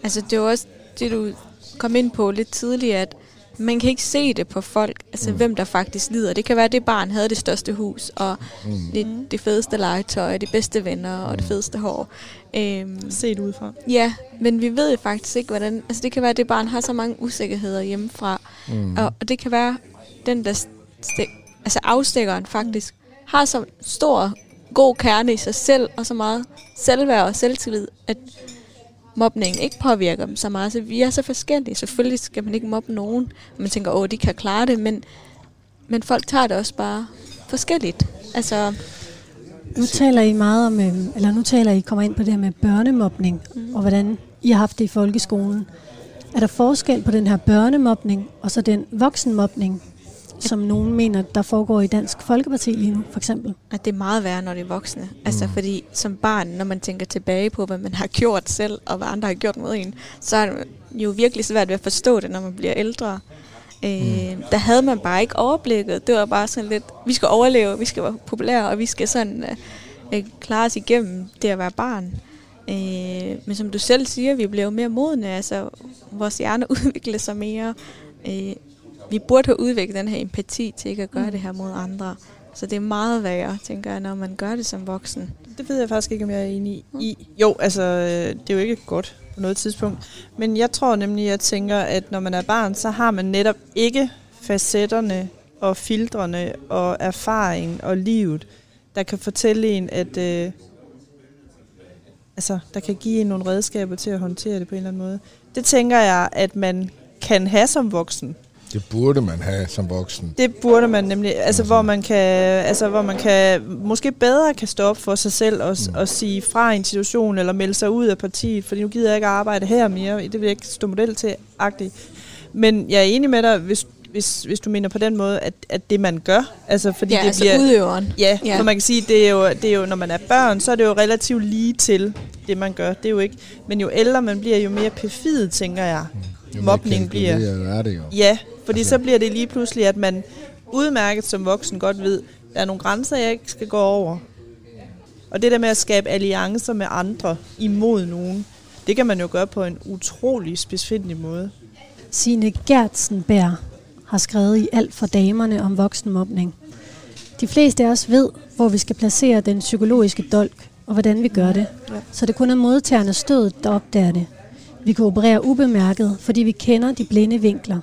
Altså, det er jo også det, du kom ind på lidt tidligere, at man kan ikke se det på folk, altså mm. hvem der faktisk lider. Det kan være, at det barn havde det største hus, og Mm. det, det fedeste legetøj, de bedste venner, og det fedeste hår. Øhm, Set udefra. Ja, men vi ved faktisk ikke, hvordan... Altså, det kan være, at det barn har så mange usikkerheder hjemmefra. Mm. Og, og det kan være, den der... St- altså, afstikkeren faktisk har så stor, god kerne i sig selv, og så meget selvværd og selvtillid, at mobningen ikke påvirker dem så meget. Så vi er så forskellige. Selvfølgelig skal man ikke mobbe nogen. og Man tænker, åh, de kan klare det, men, men folk tager det også bare forskelligt. Altså, Nu taler I meget om, øh, eller nu taler I kommer ind på det her med børnemobning, mm. og hvordan I har haft det i folkeskolen. Er der forskel på den her børnemobning, og så den voksenmobning, som nogen mener, der foregår i Dansk Folkeparti lige nu, for eksempel? at det er meget værre, når det er voksne. Altså, fordi som barn, når man tænker tilbage på, hvad man har gjort selv, og hvad andre har gjort mod en, så er det jo virkelig svært ved at forstå det, når man bliver ældre. Øh, Der havde man bare ikke overblikket. Det var bare sådan lidt, vi skal overleve, vi skal være populære, og vi skal sådan øh, øh, klare os igennem det at være barn. Øh, men som du selv siger, vi bliver jo mere modne, altså vores hjerne udvikler sig mere. Øh, vi burde have udviklet den her empati til ikke at gøre Mm. det her mod andre. Så det er meget værre, tænker jeg, når man gør det som voksen. Det ved jeg faktisk ikke, om jeg er enig i. Jo, altså, øh, det er jo ikke godt på noget tidspunkt. Men jeg tror nemlig, jeg tænker, at når man er barn, så har man netop ikke facetterne og filtrene og erfaring og livet, der kan fortælle en, at øh, altså, der kan give en nogle redskaber til at håndtere det på en eller anden måde. Det tænker jeg, at man kan have som voksen. Det burde man have som voksen. Det burde man nemlig, altså hvor man kan, altså hvor man kan måske bedre kan stå op for sig selv og, mm. og sige fra i en situation eller melde sig ud af partiet, fordi nu gider jeg ikke at arbejde her mere. Det vil jeg ikke stå model til, agtigt. Men jeg er enig med dig, hvis, hvis, hvis du mener på den måde, at, at det man gør, altså fordi Ja, det altså bliver udøveren. Ja, Ja. ja, for man kan sige, det er, jo, det er jo, når man er børn, så er det jo relativt lige til det man gør. Det er jo ikke, men jo ældre man bliver, jo mere perfid, tænker jeg. Jo mere Mobning bliver. kalkuleret er det jo. Ja, fordi altså. så bliver det lige pludselig, at man udmærket som voksen godt ved, der er nogle grænser, jeg ikke skal gå over. Og det der med at skabe alliancer med andre imod nogen, det kan man jo gøre på en utrolig specifik måde. Signe Gertsenberg har skrevet i Alt for damerne om voksenmobning. De fleste af os ved, hvor vi skal placere den psykologiske dolk, og hvordan vi gør det. Ja. Så det kun er modtagerne stødet, der opdager det. Vi kan operere ubemærket, fordi vi kender de blinde vinkler.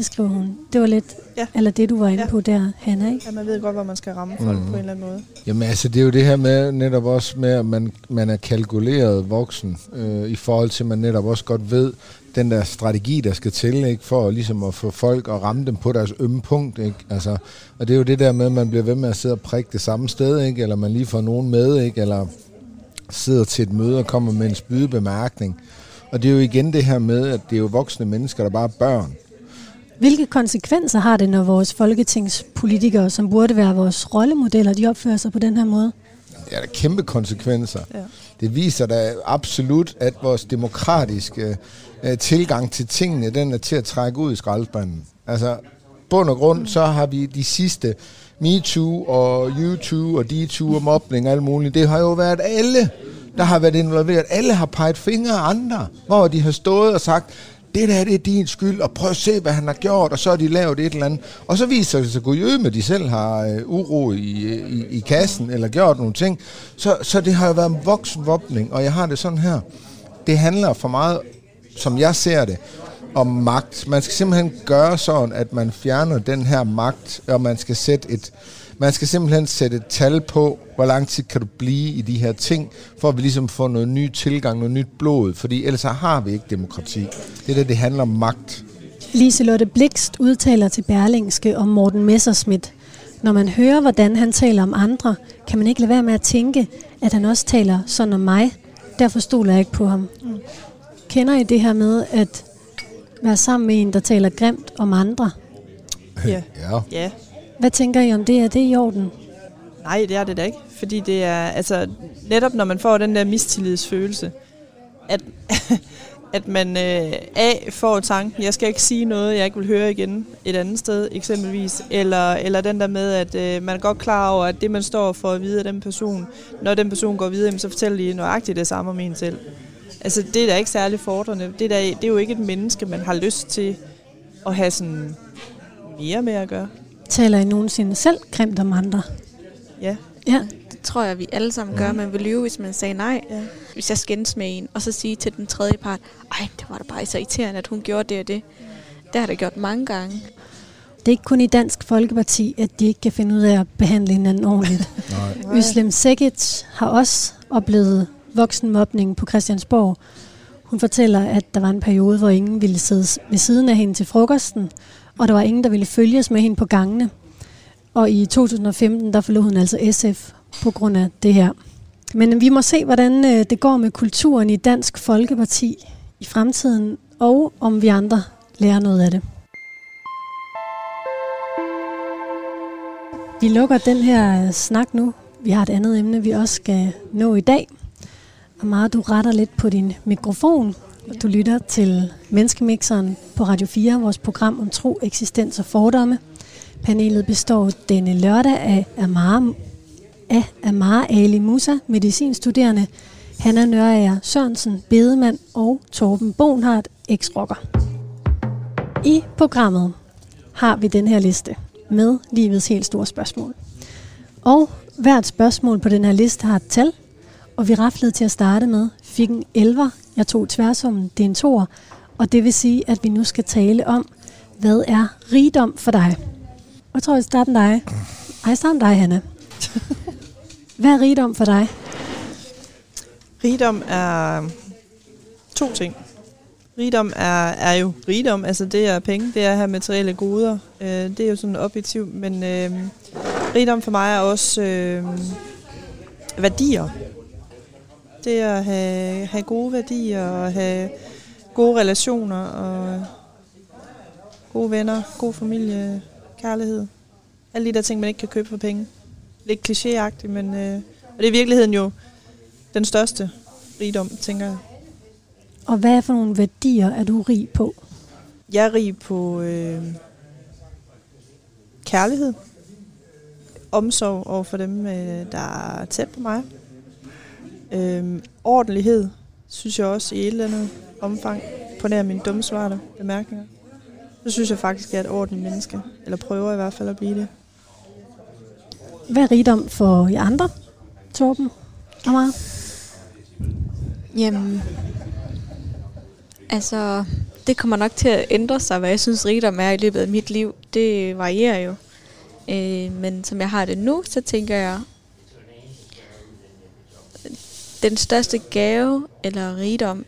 Det skriver hun. Det var lidt, Ja. eller det du var inde Ja. på der, Hanna, ikke? Ja, man ved godt, hvor man skal ramme folk mm. på en eller anden måde. Jamen altså, det er jo det her med netop også med, at man, man er kalkuleret voksen, øh, i forhold til, at man netop også godt ved, den der strategi, der skal til, ikke, for ligesom at få folk at ramme dem på deres ømme punkt. Ikke? Altså, og det er jo det der med, at man bliver ved med at sidde og prikke det samme sted, ikke? eller man lige får nogen med, ikke? eller sidder til et møde og kommer med en spydebemærkning. Og det er jo igen det her med, at det er jo voksne mennesker, der bare er børn. Hvilke konsekvenser har det, når vores folketingspolitikere, som burde være vores rollemodeller, de opfører sig på den her måde? er der kæmpe konsekvenser. Ja. Det viser da absolut, at vores demokratiske øh, tilgang til tingene, den er til at trække ud i skraldespanden. Altså, bund og grund, så har vi de sidste MeToo og YouTube og DToo og mobning og alt muligt. Det har jo været alle, der har været involveret. Alle har peget fingre af andre, hvor de har stået og sagt, det der det er din skyld, og prøv at se, hvad han har gjort, og så har de lavet et eller andet. Og så viser det sig, at de selv har øh, uro i, i, i kassen, eller gjort nogle ting. Så, så det har jo været en voksenvåbning, og jeg har det sådan her. Det handler for meget, som jeg ser det, om magt. Man skal simpelthen gøre sådan, at man fjerner den her magt, og man skal sætte et, man skal simpelthen sætte et tal på, hvor lang tid kan du blive i de her ting, for at vi ligesom får noget ny tilgang, noget nyt blod, fordi ellers har vi ikke demokrati. Det er det, det handler om magt. Liselotte Blikst udtaler til Berlingske om Morten Messerschmidt. Når man hører, hvordan han taler om andre, kan man ikke lade være med at tænke, at han også taler sådan om mig. Derfor stoler jeg ikke på ham. Mm. Kender I det her med at være sammen med en, der taler grimt om andre? Ja. ja. ja. Hvad tænker I om det? Er det i orden? Nej, det er det da ikke. Fordi det er, altså, netop når man får den der mistillidsfølelse, at, at man øh, A får tanken, jeg skal ikke sige noget, jeg ikke vil høre igen et andet sted eksempelvis, eller, eller den der med, at øh, man er godt klar over, at det man står for at vide af den person, når den person går videre, så fortæller de nøjagtigt det samme om en selv. Altså det er da ikke særlig fordrende. Det er, da, det er jo ikke et menneske, man har lyst til at have sådan mere med at gøre. Taler I nogensinde selv grimt om andre? Ja. Ja. Det tror jeg, vi alle sammen gør. Man vil lyve, hvis man sagde nej. Ja. Hvis jeg skændes med en, og så sige til den tredje part, ej, det var da bare så irriterende, at hun gjorde det og det. Det har det gjort mange gange. Det er ikke kun i Dansk Folkeparti, at de ikke kan finde ud af at behandle hinanden ordentligt. Nej. Øslem Sekic har også oplevet voksenmobning på Christiansborg. Hun fortæller, at der var en periode, hvor ingen ville sidde ved siden af hende til frokosten, og der var ingen, der ville følges med hende på gangene. Og i 2015, der forlod hun altså SF på grund af det her. Men vi må se, hvordan øh, det går med kulturen i Dansk Folkeparti i fremtiden, og om vi andre lærer noget af det. Vi lukker den her øh, snak nu. Vi har et andet emne, vi også skal nå i dag. Amara, du retter lidt på din mikrofon. Du lytter til Menneskemixeren på Radio 4, vores program om tro, eksistens og fordomme. Panelet består denne lørdag af Amara, af Amara Ali Musa, medicinstuderende, Hanna Nørager Sørensen, bedemand og Torben Bonhardt, eks-rocker. I programmet har vi den her liste med livets helt store spørgsmål. Og hvert spørgsmål på den her liste har et tal, og vi raflede til at starte med, fik en 11. Jeg tog tværsummen, det er en toer, og det vil sige, at vi nu skal tale om, hvad er rigdom for dig? Og jeg tror, jeg starter med dig. Ej, starter med dig, Hanna. Hvad er rigdom for dig? Rigdom er to ting. Rigdom er, er jo rigdom, altså det er penge, det er have materielle goder. Øh, det er jo sådan objektivt, men øh, rigdom for mig er også øh, værdier. Det at have, have gode værdier og have gode relationer og gode venner, god familie, kærlighed. Alle de der ting, man ikke kan købe for penge. Lidt klichéagtigt, men øh, og det er i virkeligheden jo den største rigdom, tænker jeg. Og hvad er for nogle værdier, er du rig på? Jeg er rig på øh, kærlighed, omsorg over for dem, øh, der er tæt på mig. Øh, ordentlighed, synes jeg også i et eller andet omfang, på nær mine dumme svarter bemærkninger. Så synes jeg faktisk, at jeg er et ordentligt menneske, eller prøver i hvert fald at blive det. Hvad er rigdom for jer andre? Torben? Amara? Jamen, altså, det kommer nok til at ændre sig, hvad jeg synes rigdom er i løbet af mit liv. Det varierer jo. Øh, men som jeg har det nu, så tænker jeg, den største gave eller rigdom,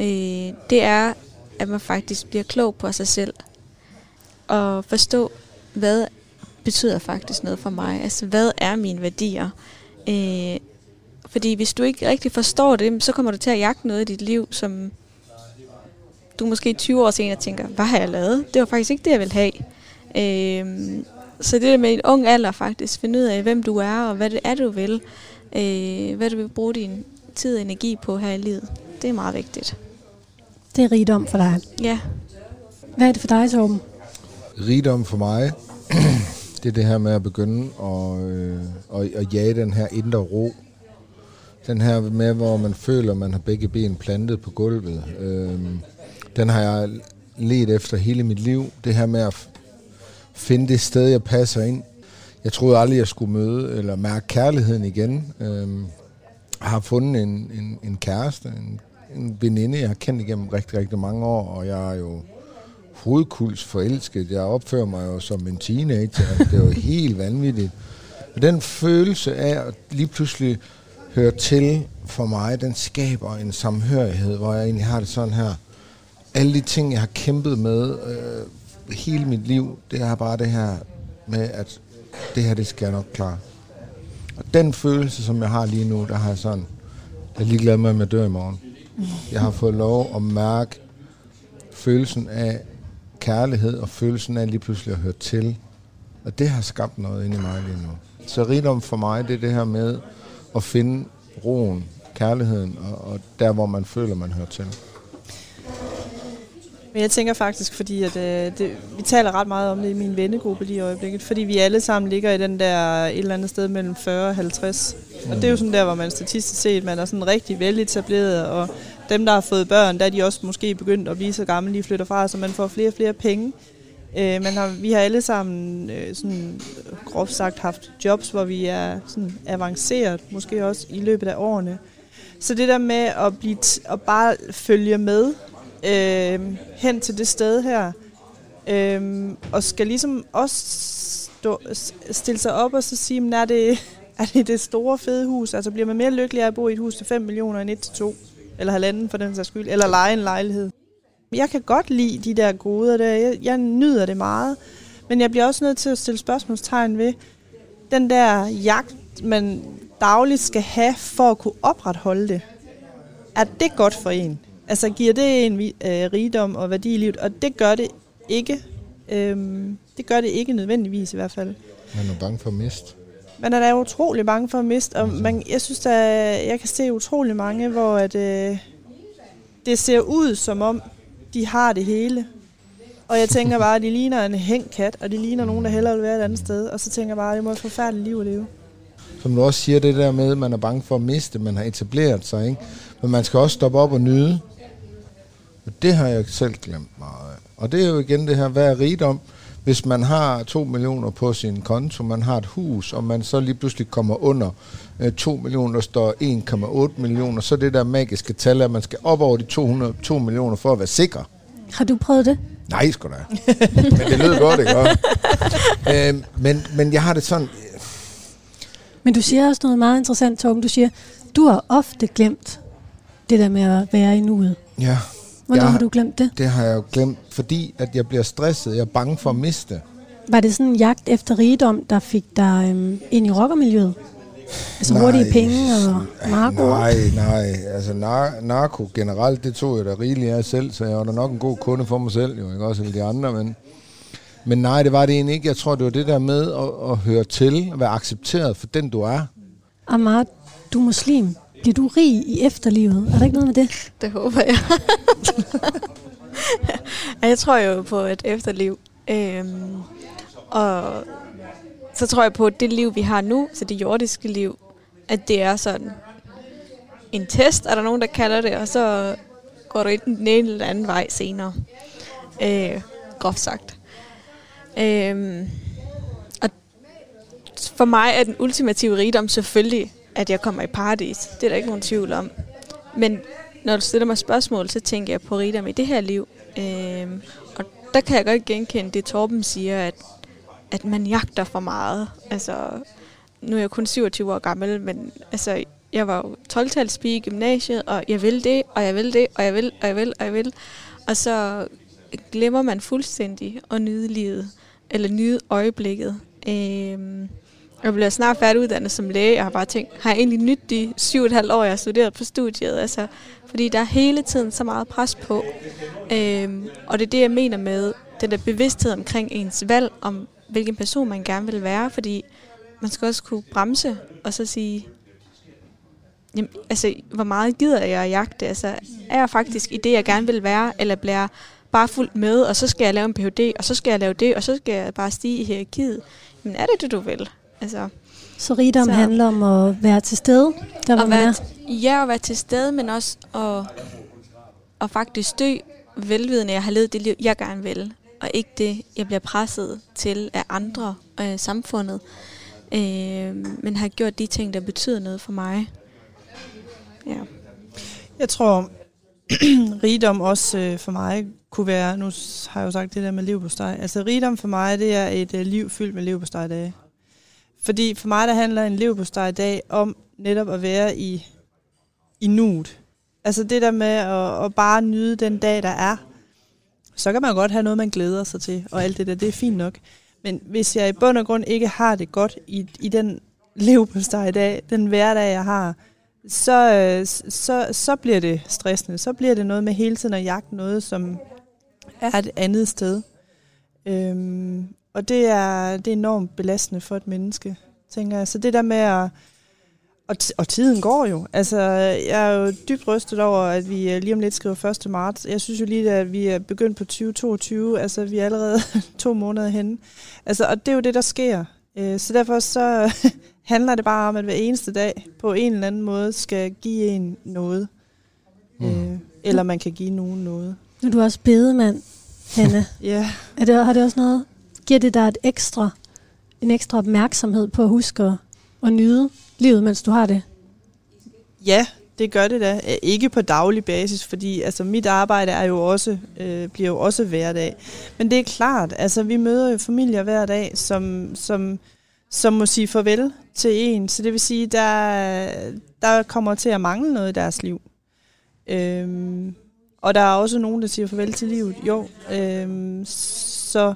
øh, det er, at man faktisk bliver klog på sig selv. Og forstå, hvad betyder faktisk noget for mig. Altså, hvad er mine værdier? Øh, fordi hvis du ikke rigtig forstår det, så kommer du til at jagte noget i dit liv, som du måske 20 år senere tænker, hvad har jeg lavet? Det var faktisk ikke det, jeg ville have. Øh, så det der med en ung alder faktisk, finde ud af, hvem du er, og hvad det er, du vil, øh, hvad du vil bruge din tid og energi på her i livet. Det er meget vigtigt. Det er rigdom for dig. Ja. Hvad er det for dig, Torben? Rigdom for mig, det er det her med at begynde at, øh, at, at jage den her indre ro. Den her med, hvor man føler, at man har begge ben plantet på gulvet. Øh, den har jeg let efter hele mit liv. Det her med at finde det sted, jeg passer ind. Jeg troede aldrig, jeg skulle møde eller mærke kærligheden igen. Øh, har fundet en, en, en kæreste, en, en veninde, jeg har kendt igennem rigtig, rigtig mange år, og jeg er jo hovedkuls forelsket. Jeg opfører mig jo som en teenager. Det er jo helt vanvittigt. Og den følelse af at lige pludselig høre til for mig, den skaber en samhørighed, hvor jeg egentlig har det sådan her. Alle de ting, jeg har kæmpet med øh, hele mit liv, det er bare det her med, at det her, det skal jeg nok klare. Og den følelse, som jeg har lige nu, der har jeg sådan, jeg er ligeglad med, om jeg dør i morgen. Jeg har fået lov at mærke følelsen af kærlighed og følelsen af lige pludselig at høre til. Og det har skabt noget inde i mig lige nu. Så rigdom for mig, det er det her med at finde roen, kærligheden, og, og der, hvor man føler, man hører til. Men jeg tænker faktisk, fordi at, øh, det, vi taler ret meget om det i min vennegruppe lige i øjeblikket, fordi vi alle sammen ligger i den der et eller andet sted mellem 40 og 50. Og det er jo sådan der, hvor man statistisk set, man er sådan rigtig veletableret, og dem, der har fået børn, der er de også måske begyndt at blive så gamle, de flytter fra, så man får flere og flere penge. Øh, man har, vi har alle sammen øh, sådan, groft sagt haft jobs, hvor vi er sådan avanceret, måske også i løbet af årene. Så det der med at, blive t- at bare følge med øh, hen til det sted her, øh, og skal ligesom også stå, stille sig op og så sige, men er det, er det det store fede hus? Altså bliver man mere lykkelig af at bo i et hus til 5 millioner end et til 2? Eller halvanden for den sags skyld? Eller lege en lejlighed? Jeg kan godt lide de der goder der. Jeg, jeg nyder det meget. Men jeg bliver også nødt til at stille spørgsmålstegn ved den der jagt, man dagligt skal have for at kunne opretholde det. Er det godt for en? Altså giver det en øh, rigdom og værdi i livet? Og det gør det ikke. Øhm, det gør det ikke nødvendigvis i hvert fald. Man er bange for at miste. Man er da utrolig bange for at miste, og man, jeg synes, at jeg kan se utrolig mange, hvor at, øh, det ser ud som om, de har det hele. Og jeg tænker bare, at de ligner en hængkat, og de ligner nogen, der hellere vil være et andet sted. Og så tænker jeg bare, at det må et forfærdeligt liv at leve. Som du også siger, det der med, at man er bange for at miste, man har etableret sig, ikke? Men man skal også stoppe op og nyde. Det har jeg selv glemt meget af. Og det er jo igen det her, hvad er rigdom? Hvis man har 2 millioner på sin konto, man har et hus, og man så lige pludselig kommer under øh, 2 millioner, der står 1,8 millioner, så det der magiske tal, at man skal op over de 200, 2 millioner for at være sikker. Har du prøvet det? Nej, sgu da. men det lød godt, ikke? også? øhm, men, men jeg har det sådan, Men du siger også noget meget interessant, Torben. Du siger, du har ofte glemt det der med at være i nuet. ja, Hvornår Jeg- har du glemt det? det har jeg jo glemt, fordi at jeg bliver stresset. Jeg er bange for at miste. Var det sådan en jagt efter rigdom, der fik dig øhm, ind i rockermiljøet? Altså Nej. hurtige penge og narko? Nej, nej. Altså nar- narko generelt, det tog jeg da rigeligt af selv, så jeg var da nok en god kunde for mig selv, jo, ikke også alle de andre, men, men nej, det var det egentlig ikke. Jeg tror, det var det der med at, at høre til, at være accepteret for den, du er. Amar, du er muslim. Bliver du rig i efterlivet? Er der ikke noget med det? Det håber jeg. Jeg tror jo på et efterliv. Øhm, og så tror jeg på, at det liv, vi har nu, så det jordiske liv, at det er sådan en test, er der nogen, der kalder det, og så går du enten den ene eller anden vej senere. Øh, groft sagt. Øhm, og for mig er den ultimative rigdom selvfølgelig, at jeg kommer i paradis. Det er der ikke nogen tvivl om. Men når du stiller mig spørgsmål, så tænker jeg på rigdom i det her liv. Øhm, og der kan jeg godt genkende det, Torben siger, at, at man jagter for meget. Altså, nu er jeg kun 27 år gammel, men altså, jeg var jo 12 i gymnasiet, og jeg vil det, og jeg vil det, og jeg vil, og jeg vil, og jeg vil. Og så glemmer man fuldstændig at nyde livet, eller nyde øjeblikket. Øhm, jeg bliver snart færdiguddannet som læge. Jeg har bare tænkt, har jeg egentlig nyt de syv og et halvt år, jeg har studeret på studiet? Altså, fordi der er hele tiden så meget pres på. Øhm, og det er det, jeg mener med den der bevidsthed omkring ens valg, om hvilken person man gerne vil være. Fordi man skal også kunne bremse og så sige, jamen, altså, hvor meget gider jeg at jagte? Altså, er jeg faktisk i det, jeg gerne vil være, eller bliver jeg bare fuldt med, og så skal jeg lave en Ph.D., og så skal jeg lave det, og så skal jeg bare stige i hierarkiet? Men er det det, du vil? Altså, Så rigdom Så- handler om at være til stede, der hvor at man være, er. ja, at være til stede, men også at, at faktisk dø velvidende, at jeg har levet det liv, jeg gerne vil, og ikke det, jeg bliver presset til af andre øh, samfundet, øh, men har gjort de ting, der betyder noget for mig. Ja. Jeg tror, rigdom også øh, for mig kunne være, nu har jeg jo sagt det der med liv på steg. Altså rigdom for mig, det er et øh, liv fyldt med liv på steg dage. Fordi for mig, der handler en liv på steg dag om netop at være i, i nuet. Altså det der med at, at bare nyde den dag, der er. Så kan man godt have noget, man glæder sig til, og alt det der, det er fint nok. Men hvis jeg i bund og grund ikke har det godt i, i den liv på steg dag, den hverdag, jeg har, så, øh, så, så bliver det stressende. Så bliver det noget med hele tiden at jagte noget, som er et andet sted. Øhm, og det er, det er enormt belastende for et menneske, tænker jeg. Så det der med at... Og, t- og tiden går jo. Altså, jeg er jo dybt rystet over, at vi øh, lige om lidt skriver 1. marts. Jeg synes jo lige, at vi er begyndt på 2022. Altså, vi er allerede to måneder henne. Altså, og det er jo det, der sker. Øh, Så derfor så handler det bare om, at hver eneste dag på en eller anden måde skal give en noget. Mm. Øh, eller man kan give nogen noget. Nu er du også bedemand, Hanne. Ja. Er det, har det også noget? Giver det dig et ekstra, en ekstra opmærksomhed på at huske at, at nyde livet, mens du har det? Ja, det gør det da. Ikke på daglig basis, fordi altså, mit arbejde er jo også, øh, bliver jo også hverdag. Men det er klart, altså vi møder jo familier hver dag, som, som, som må sige farvel til en. Så det vil sige, der, der kommer til at mangle noget i deres liv. Øhm, og der er også nogen, der siger farvel til livet. Jo, øhm, så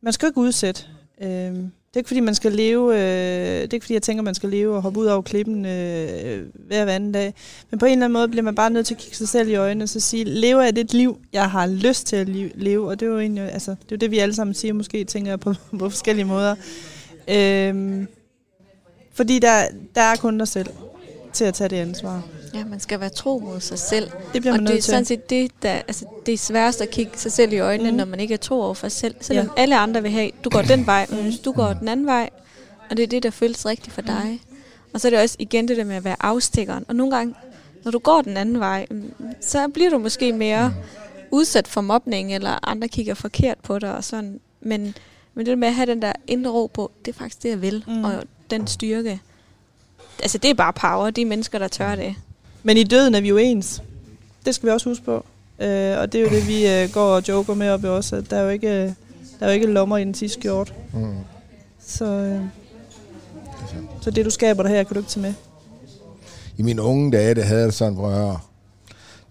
man skal jo ikke udsætte. Øh, det er ikke fordi, man skal leve, øh, det er ikke fordi, jeg tænker, man skal leve og hoppe ud over klippen øh, hver hver anden dag. Men på en eller anden måde bliver man bare nødt til at kigge sig selv i øjnene og så sige, lever jeg det liv, jeg har lyst til at leve? Og det er jo egentlig, altså, det, er jo det vi alle sammen siger, måske tænker jeg på, på forskellige måder. Øh, fordi der, der er kun dig selv til at tage det ansvar. Ja, man skal være tro mod sig selv. Det bliver og man det er sådan set det, der, altså, det er sværest at kigge sig selv i øjnene, Mm. mm. når man ikke er tro over for sig selv. Selvom Ja. alle andre vil have, du går den vej, men hvis du går den anden vej, og det er det, der føles rigtigt for dig. Og så er det også igen det der med at være afstikkeren. Og nogle gange, når du går den anden vej, mm, så bliver du måske mere udsat for mobning, eller andre kigger forkert på dig og sådan. Men, men det med at have den der indre ro på, det er faktisk det, jeg vil. Mm. Mm. Og den styrke. Altså, det er bare power. De mennesker, der tør det. Men i døden er vi jo ens. Det skal vi også huske på. Øh, og det er jo det, vi øh, går og joker med op i os, at der er jo ikke, øh, der er jo ikke lommer i den sidste skjort. Mm. Så, øh, så det, du skaber der her, kan du ikke tage med. I mine unge dage, det havde jeg sådan, høre.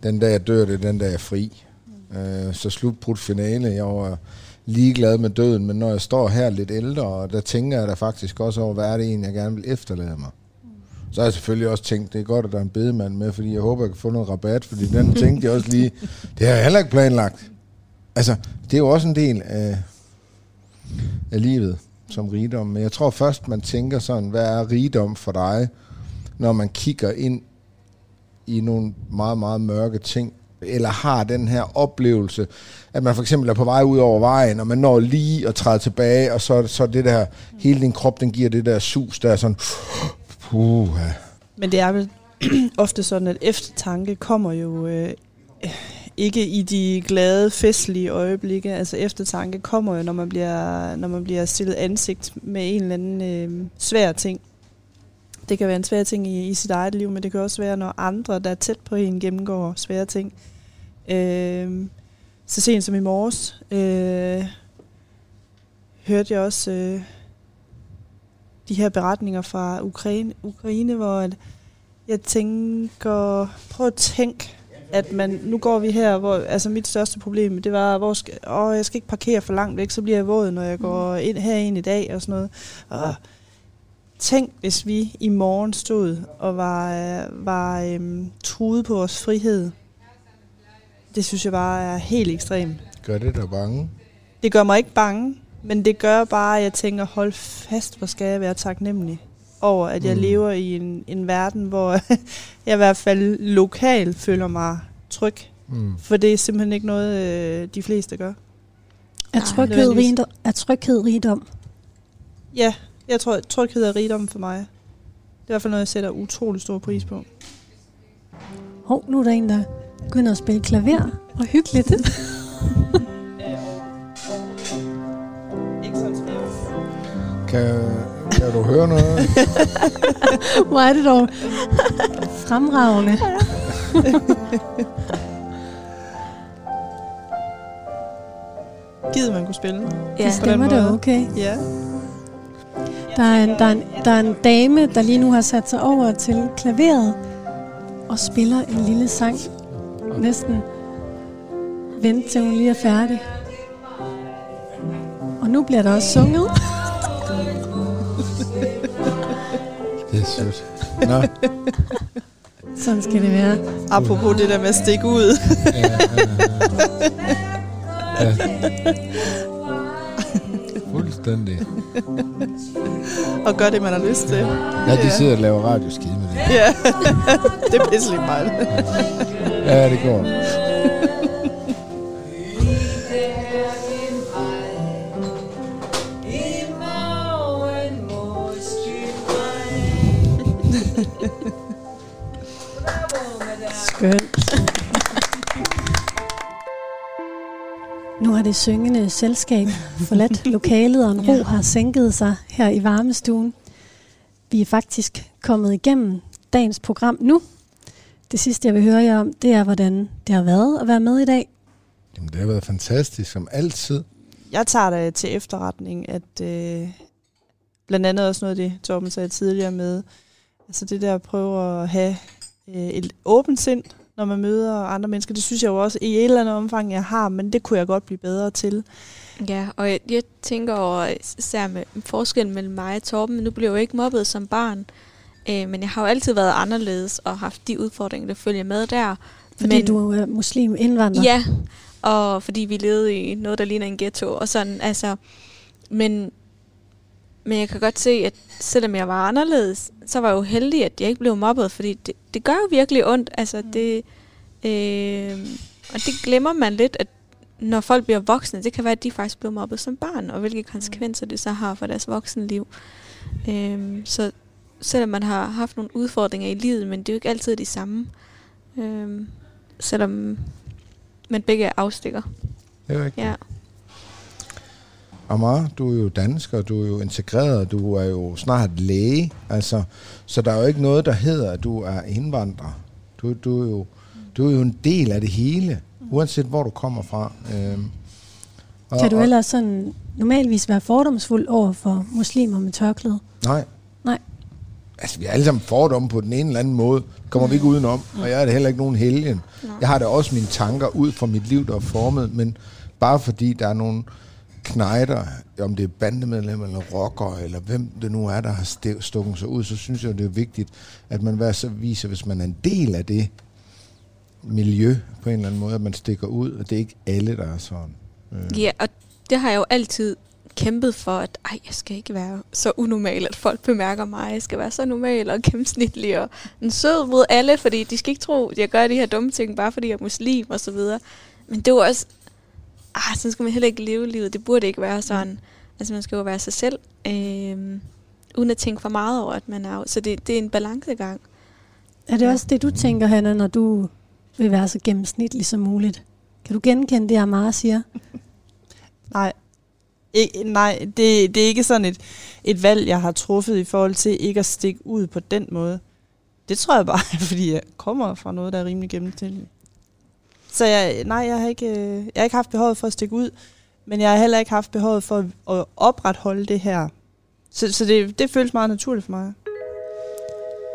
Den dag jeg dør, det er den dag jeg er fri. Øh, så slutbrudt finale. Jeg var ligeglad med døden, men når jeg står her lidt ældre, og der tænker jeg da faktisk også over, hvad er det egentlig, jeg gerne vil efterlade mig. Så har jeg selvfølgelig også tænkt, det er godt, at der er en bedemand med, fordi jeg håber, jeg kan få noget rabat, fordi den tænkte jeg også lige, det har jeg heller ikke planlagt. Altså, det er jo også en del af, af livet som rigdom, men jeg tror først, man tænker sådan, hvad er rigdom for dig, når man kigger ind i nogle meget, meget mørke ting, eller har den her oplevelse, at man for eksempel er på vej ud over vejen, og man når lige at træde tilbage, og så, så det der, hele din krop, den giver det der sus, der er sådan, puh, Men det er vel ofte sådan, at eftertanke kommer jo øh, ikke i de glade, festlige øjeblikke. Altså eftertanke kommer jo, når man bliver, når man bliver stillet ansigt med en eller anden øh, svær ting. Det kan være en svær ting i, i sit eget liv, men det kan også være, når andre, der er tæt på en, gennemgår svære ting. Øh, så sent som i morges øh, hørte jeg også øh, de her beretninger fra Ukraine, Ukraine hvor at jeg tænker, prøv at tænke, at man, nu går vi her, hvor, altså mit største problem, det var, hvor skal, åh, jeg skal ikke parkere for langt væk, så bliver jeg våd, når jeg går ind herind i dag og sådan noget. Og tænk, hvis vi i morgen stod og var, var øhm, truet på vores frihed. Det synes jeg bare er helt ekstremt. gør det der bange? Det gør mig ikke bange, men det gør bare, at jeg tænker, hold fast, hvor skal jeg være taknemmelig. over, at jeg Mm. lever i en, en verden, hvor jeg i hvert fald lokalt føler mig tryg. Mm. For det er simpelthen ikke noget, øh, de fleste gør. Er Nej, tryghed, nødvendigvis. rigdom, er tryghed rigdom? Ja, jeg tror, at tryghed er rigdom for mig. Det er i hvert fald noget, jeg sætter utrolig stor pris på. Hov, nu er der en, der begynder at spille klaver. Og hyggeligt. Kan, kan du høre noget? Hvor er det dog fremragende. Givet man kunne spille. Ja. På den Stemmer det okay? Ja. Der er, en, der, er en, der er en dame, der lige nu har sat sig over til klaveret og spiller en lille sang. Næsten vent til hun lige er færdig. Og nu bliver der også sunget. Er sødt. Nå, Sådan skal det være. Apropos det der med at stikke ud. ja, ja, ja. ja. Fuldstændig. og gør det, man har lyst til. Ja, de sidder og laver radioskide med det. Ja, det er pisselig meget. Ja, det går. Skønt. Nu har det syngende selskab forladt lokalet, og en ro har sænket sig her i varmestuen. Vi er faktisk kommet igennem dagens program nu. Det sidste, jeg vil høre jer om, det er, hvordan det har været at være med i dag. Jamen, det har været fantastisk, som altid. Jeg tager det til efterretning, at øh, blandt andet også noget af det, Torben sagde tidligere med, altså det der at prøve at have øh, et åbent sind, når man møder andre mennesker. Det synes jeg jo også i et eller andet omfang, jeg har, men det kunne jeg godt blive bedre til. Ja, og jeg, jeg tænker over især med forskellen mellem mig og Torben. Nu blev jeg jo ikke mobbet som barn, øh, men jeg har jo altid været anderledes og haft de udfordringer, der følger med der. Fordi men, du er muslim indvandrer. Ja, og fordi vi levede i noget, der ligner en ghetto og sådan, altså. Men, men jeg kan godt se, at selvom jeg var anderledes, så var jeg jo heldig, at jeg ikke blev mobbet, fordi det, det gør jo virkelig ondt. Altså, det, øh, og det glemmer man lidt, at når folk bliver voksne, det kan være, at de faktisk blev mobbet som barn, og hvilke konsekvenser det så har for deres voksenliv. Øh, så selvom man har haft nogle udfordringer i livet, men det er jo ikke altid de samme. Øh, selvom man begge er afstikker. Det er ikke. Ja. Amar, du er jo dansker, du er jo integreret, du er jo snart læge. Altså, så der er jo ikke noget, der hedder, at du er indvandrer. Du, du, er, jo, du er jo en del af det hele, uanset hvor du kommer fra. Øhm, og, Kan du ellers sådan normalvis være fordomsfuld over for muslimer med tørklæde? Nej. Nej. Altså, vi er alle sammen fordomme på den ene eller anden måde. Det kommer vi ikke udenom. Og jeg er det heller ikke nogen helgen. Jeg har da også mine tanker ud fra mit liv, der er formet. Men bare fordi der er nogle knejder, om det er bandemedlemmer eller rockere, eller hvem det nu er, der har st- stukket sig ud, så synes jeg, det er vigtigt, at man så viser, hvis man er en del af det miljø på en eller anden måde, at man stikker ud, og det er ikke alle, der er sådan. Øh. Ja, og det har jeg jo altid kæmpet for, at ej, jeg skal ikke være så unormal, at folk bemærker mig. Jeg skal være så normal og gennemsnitlig og en sød mod alle, fordi de skal ikke tro, at jeg gør de her dumme ting, bare fordi jeg er muslim og så videre. Men det er også, ah, sådan skal man heller ikke leve livet. Det burde ikke være sådan. Altså man skal jo være sig selv, øh, uden at tænke for meget over, at man er Så det, det er en balancegang. Er det også det, du tænker, Hanna, når du vil være så gennemsnitlig som muligt? Kan du genkende det, Amara siger? Nej, I, nej det, det er ikke sådan et, et valg, jeg har truffet i forhold til ikke at stikke ud på den måde. Det tror jeg bare, fordi jeg kommer fra noget, der er rimelig gennemsnitligt. Så jeg, nej, jeg har, ikke, øh, jeg har ikke haft behovet for at stikke ud, men jeg har heller ikke haft behovet for at, opretholde det her. Så, så det, det føles meget naturligt for mig.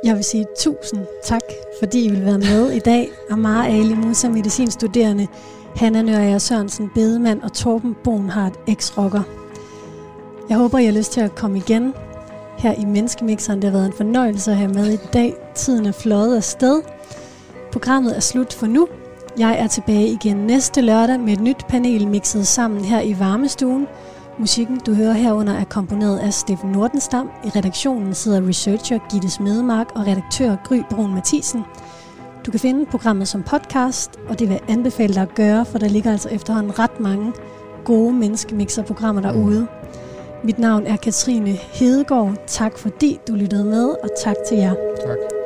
Jeg vil sige tusind tak, fordi I vil være med i dag. Amara Ali Musa, medicinstuderende, Hanna Nørager Sørensen, bedemand og Torben Bonhardt, eks-rocker. Jeg håber, I har lyst til at komme igen her i Menneskemixeren. Det har været en fornøjelse at have med i dag. Tiden er fløjet afsted. Programmet er slut for nu. Jeg er tilbage igen næste lørdag med et nyt panel mixet sammen her i varmestuen. Musikken, du hører herunder, er komponeret af Steffen Nordenstam. I redaktionen sidder researcher Gitte Smedemark og redaktør Gry Brun Mathisen. Du kan finde programmet som podcast, og det vil jeg anbefale dig at gøre, for der ligger altså efterhånden ret mange gode menneskemixerprogrammer derude. Mit navn er Katrine Hedegaard. Tak fordi du lyttede med, og tak til jer. Tak.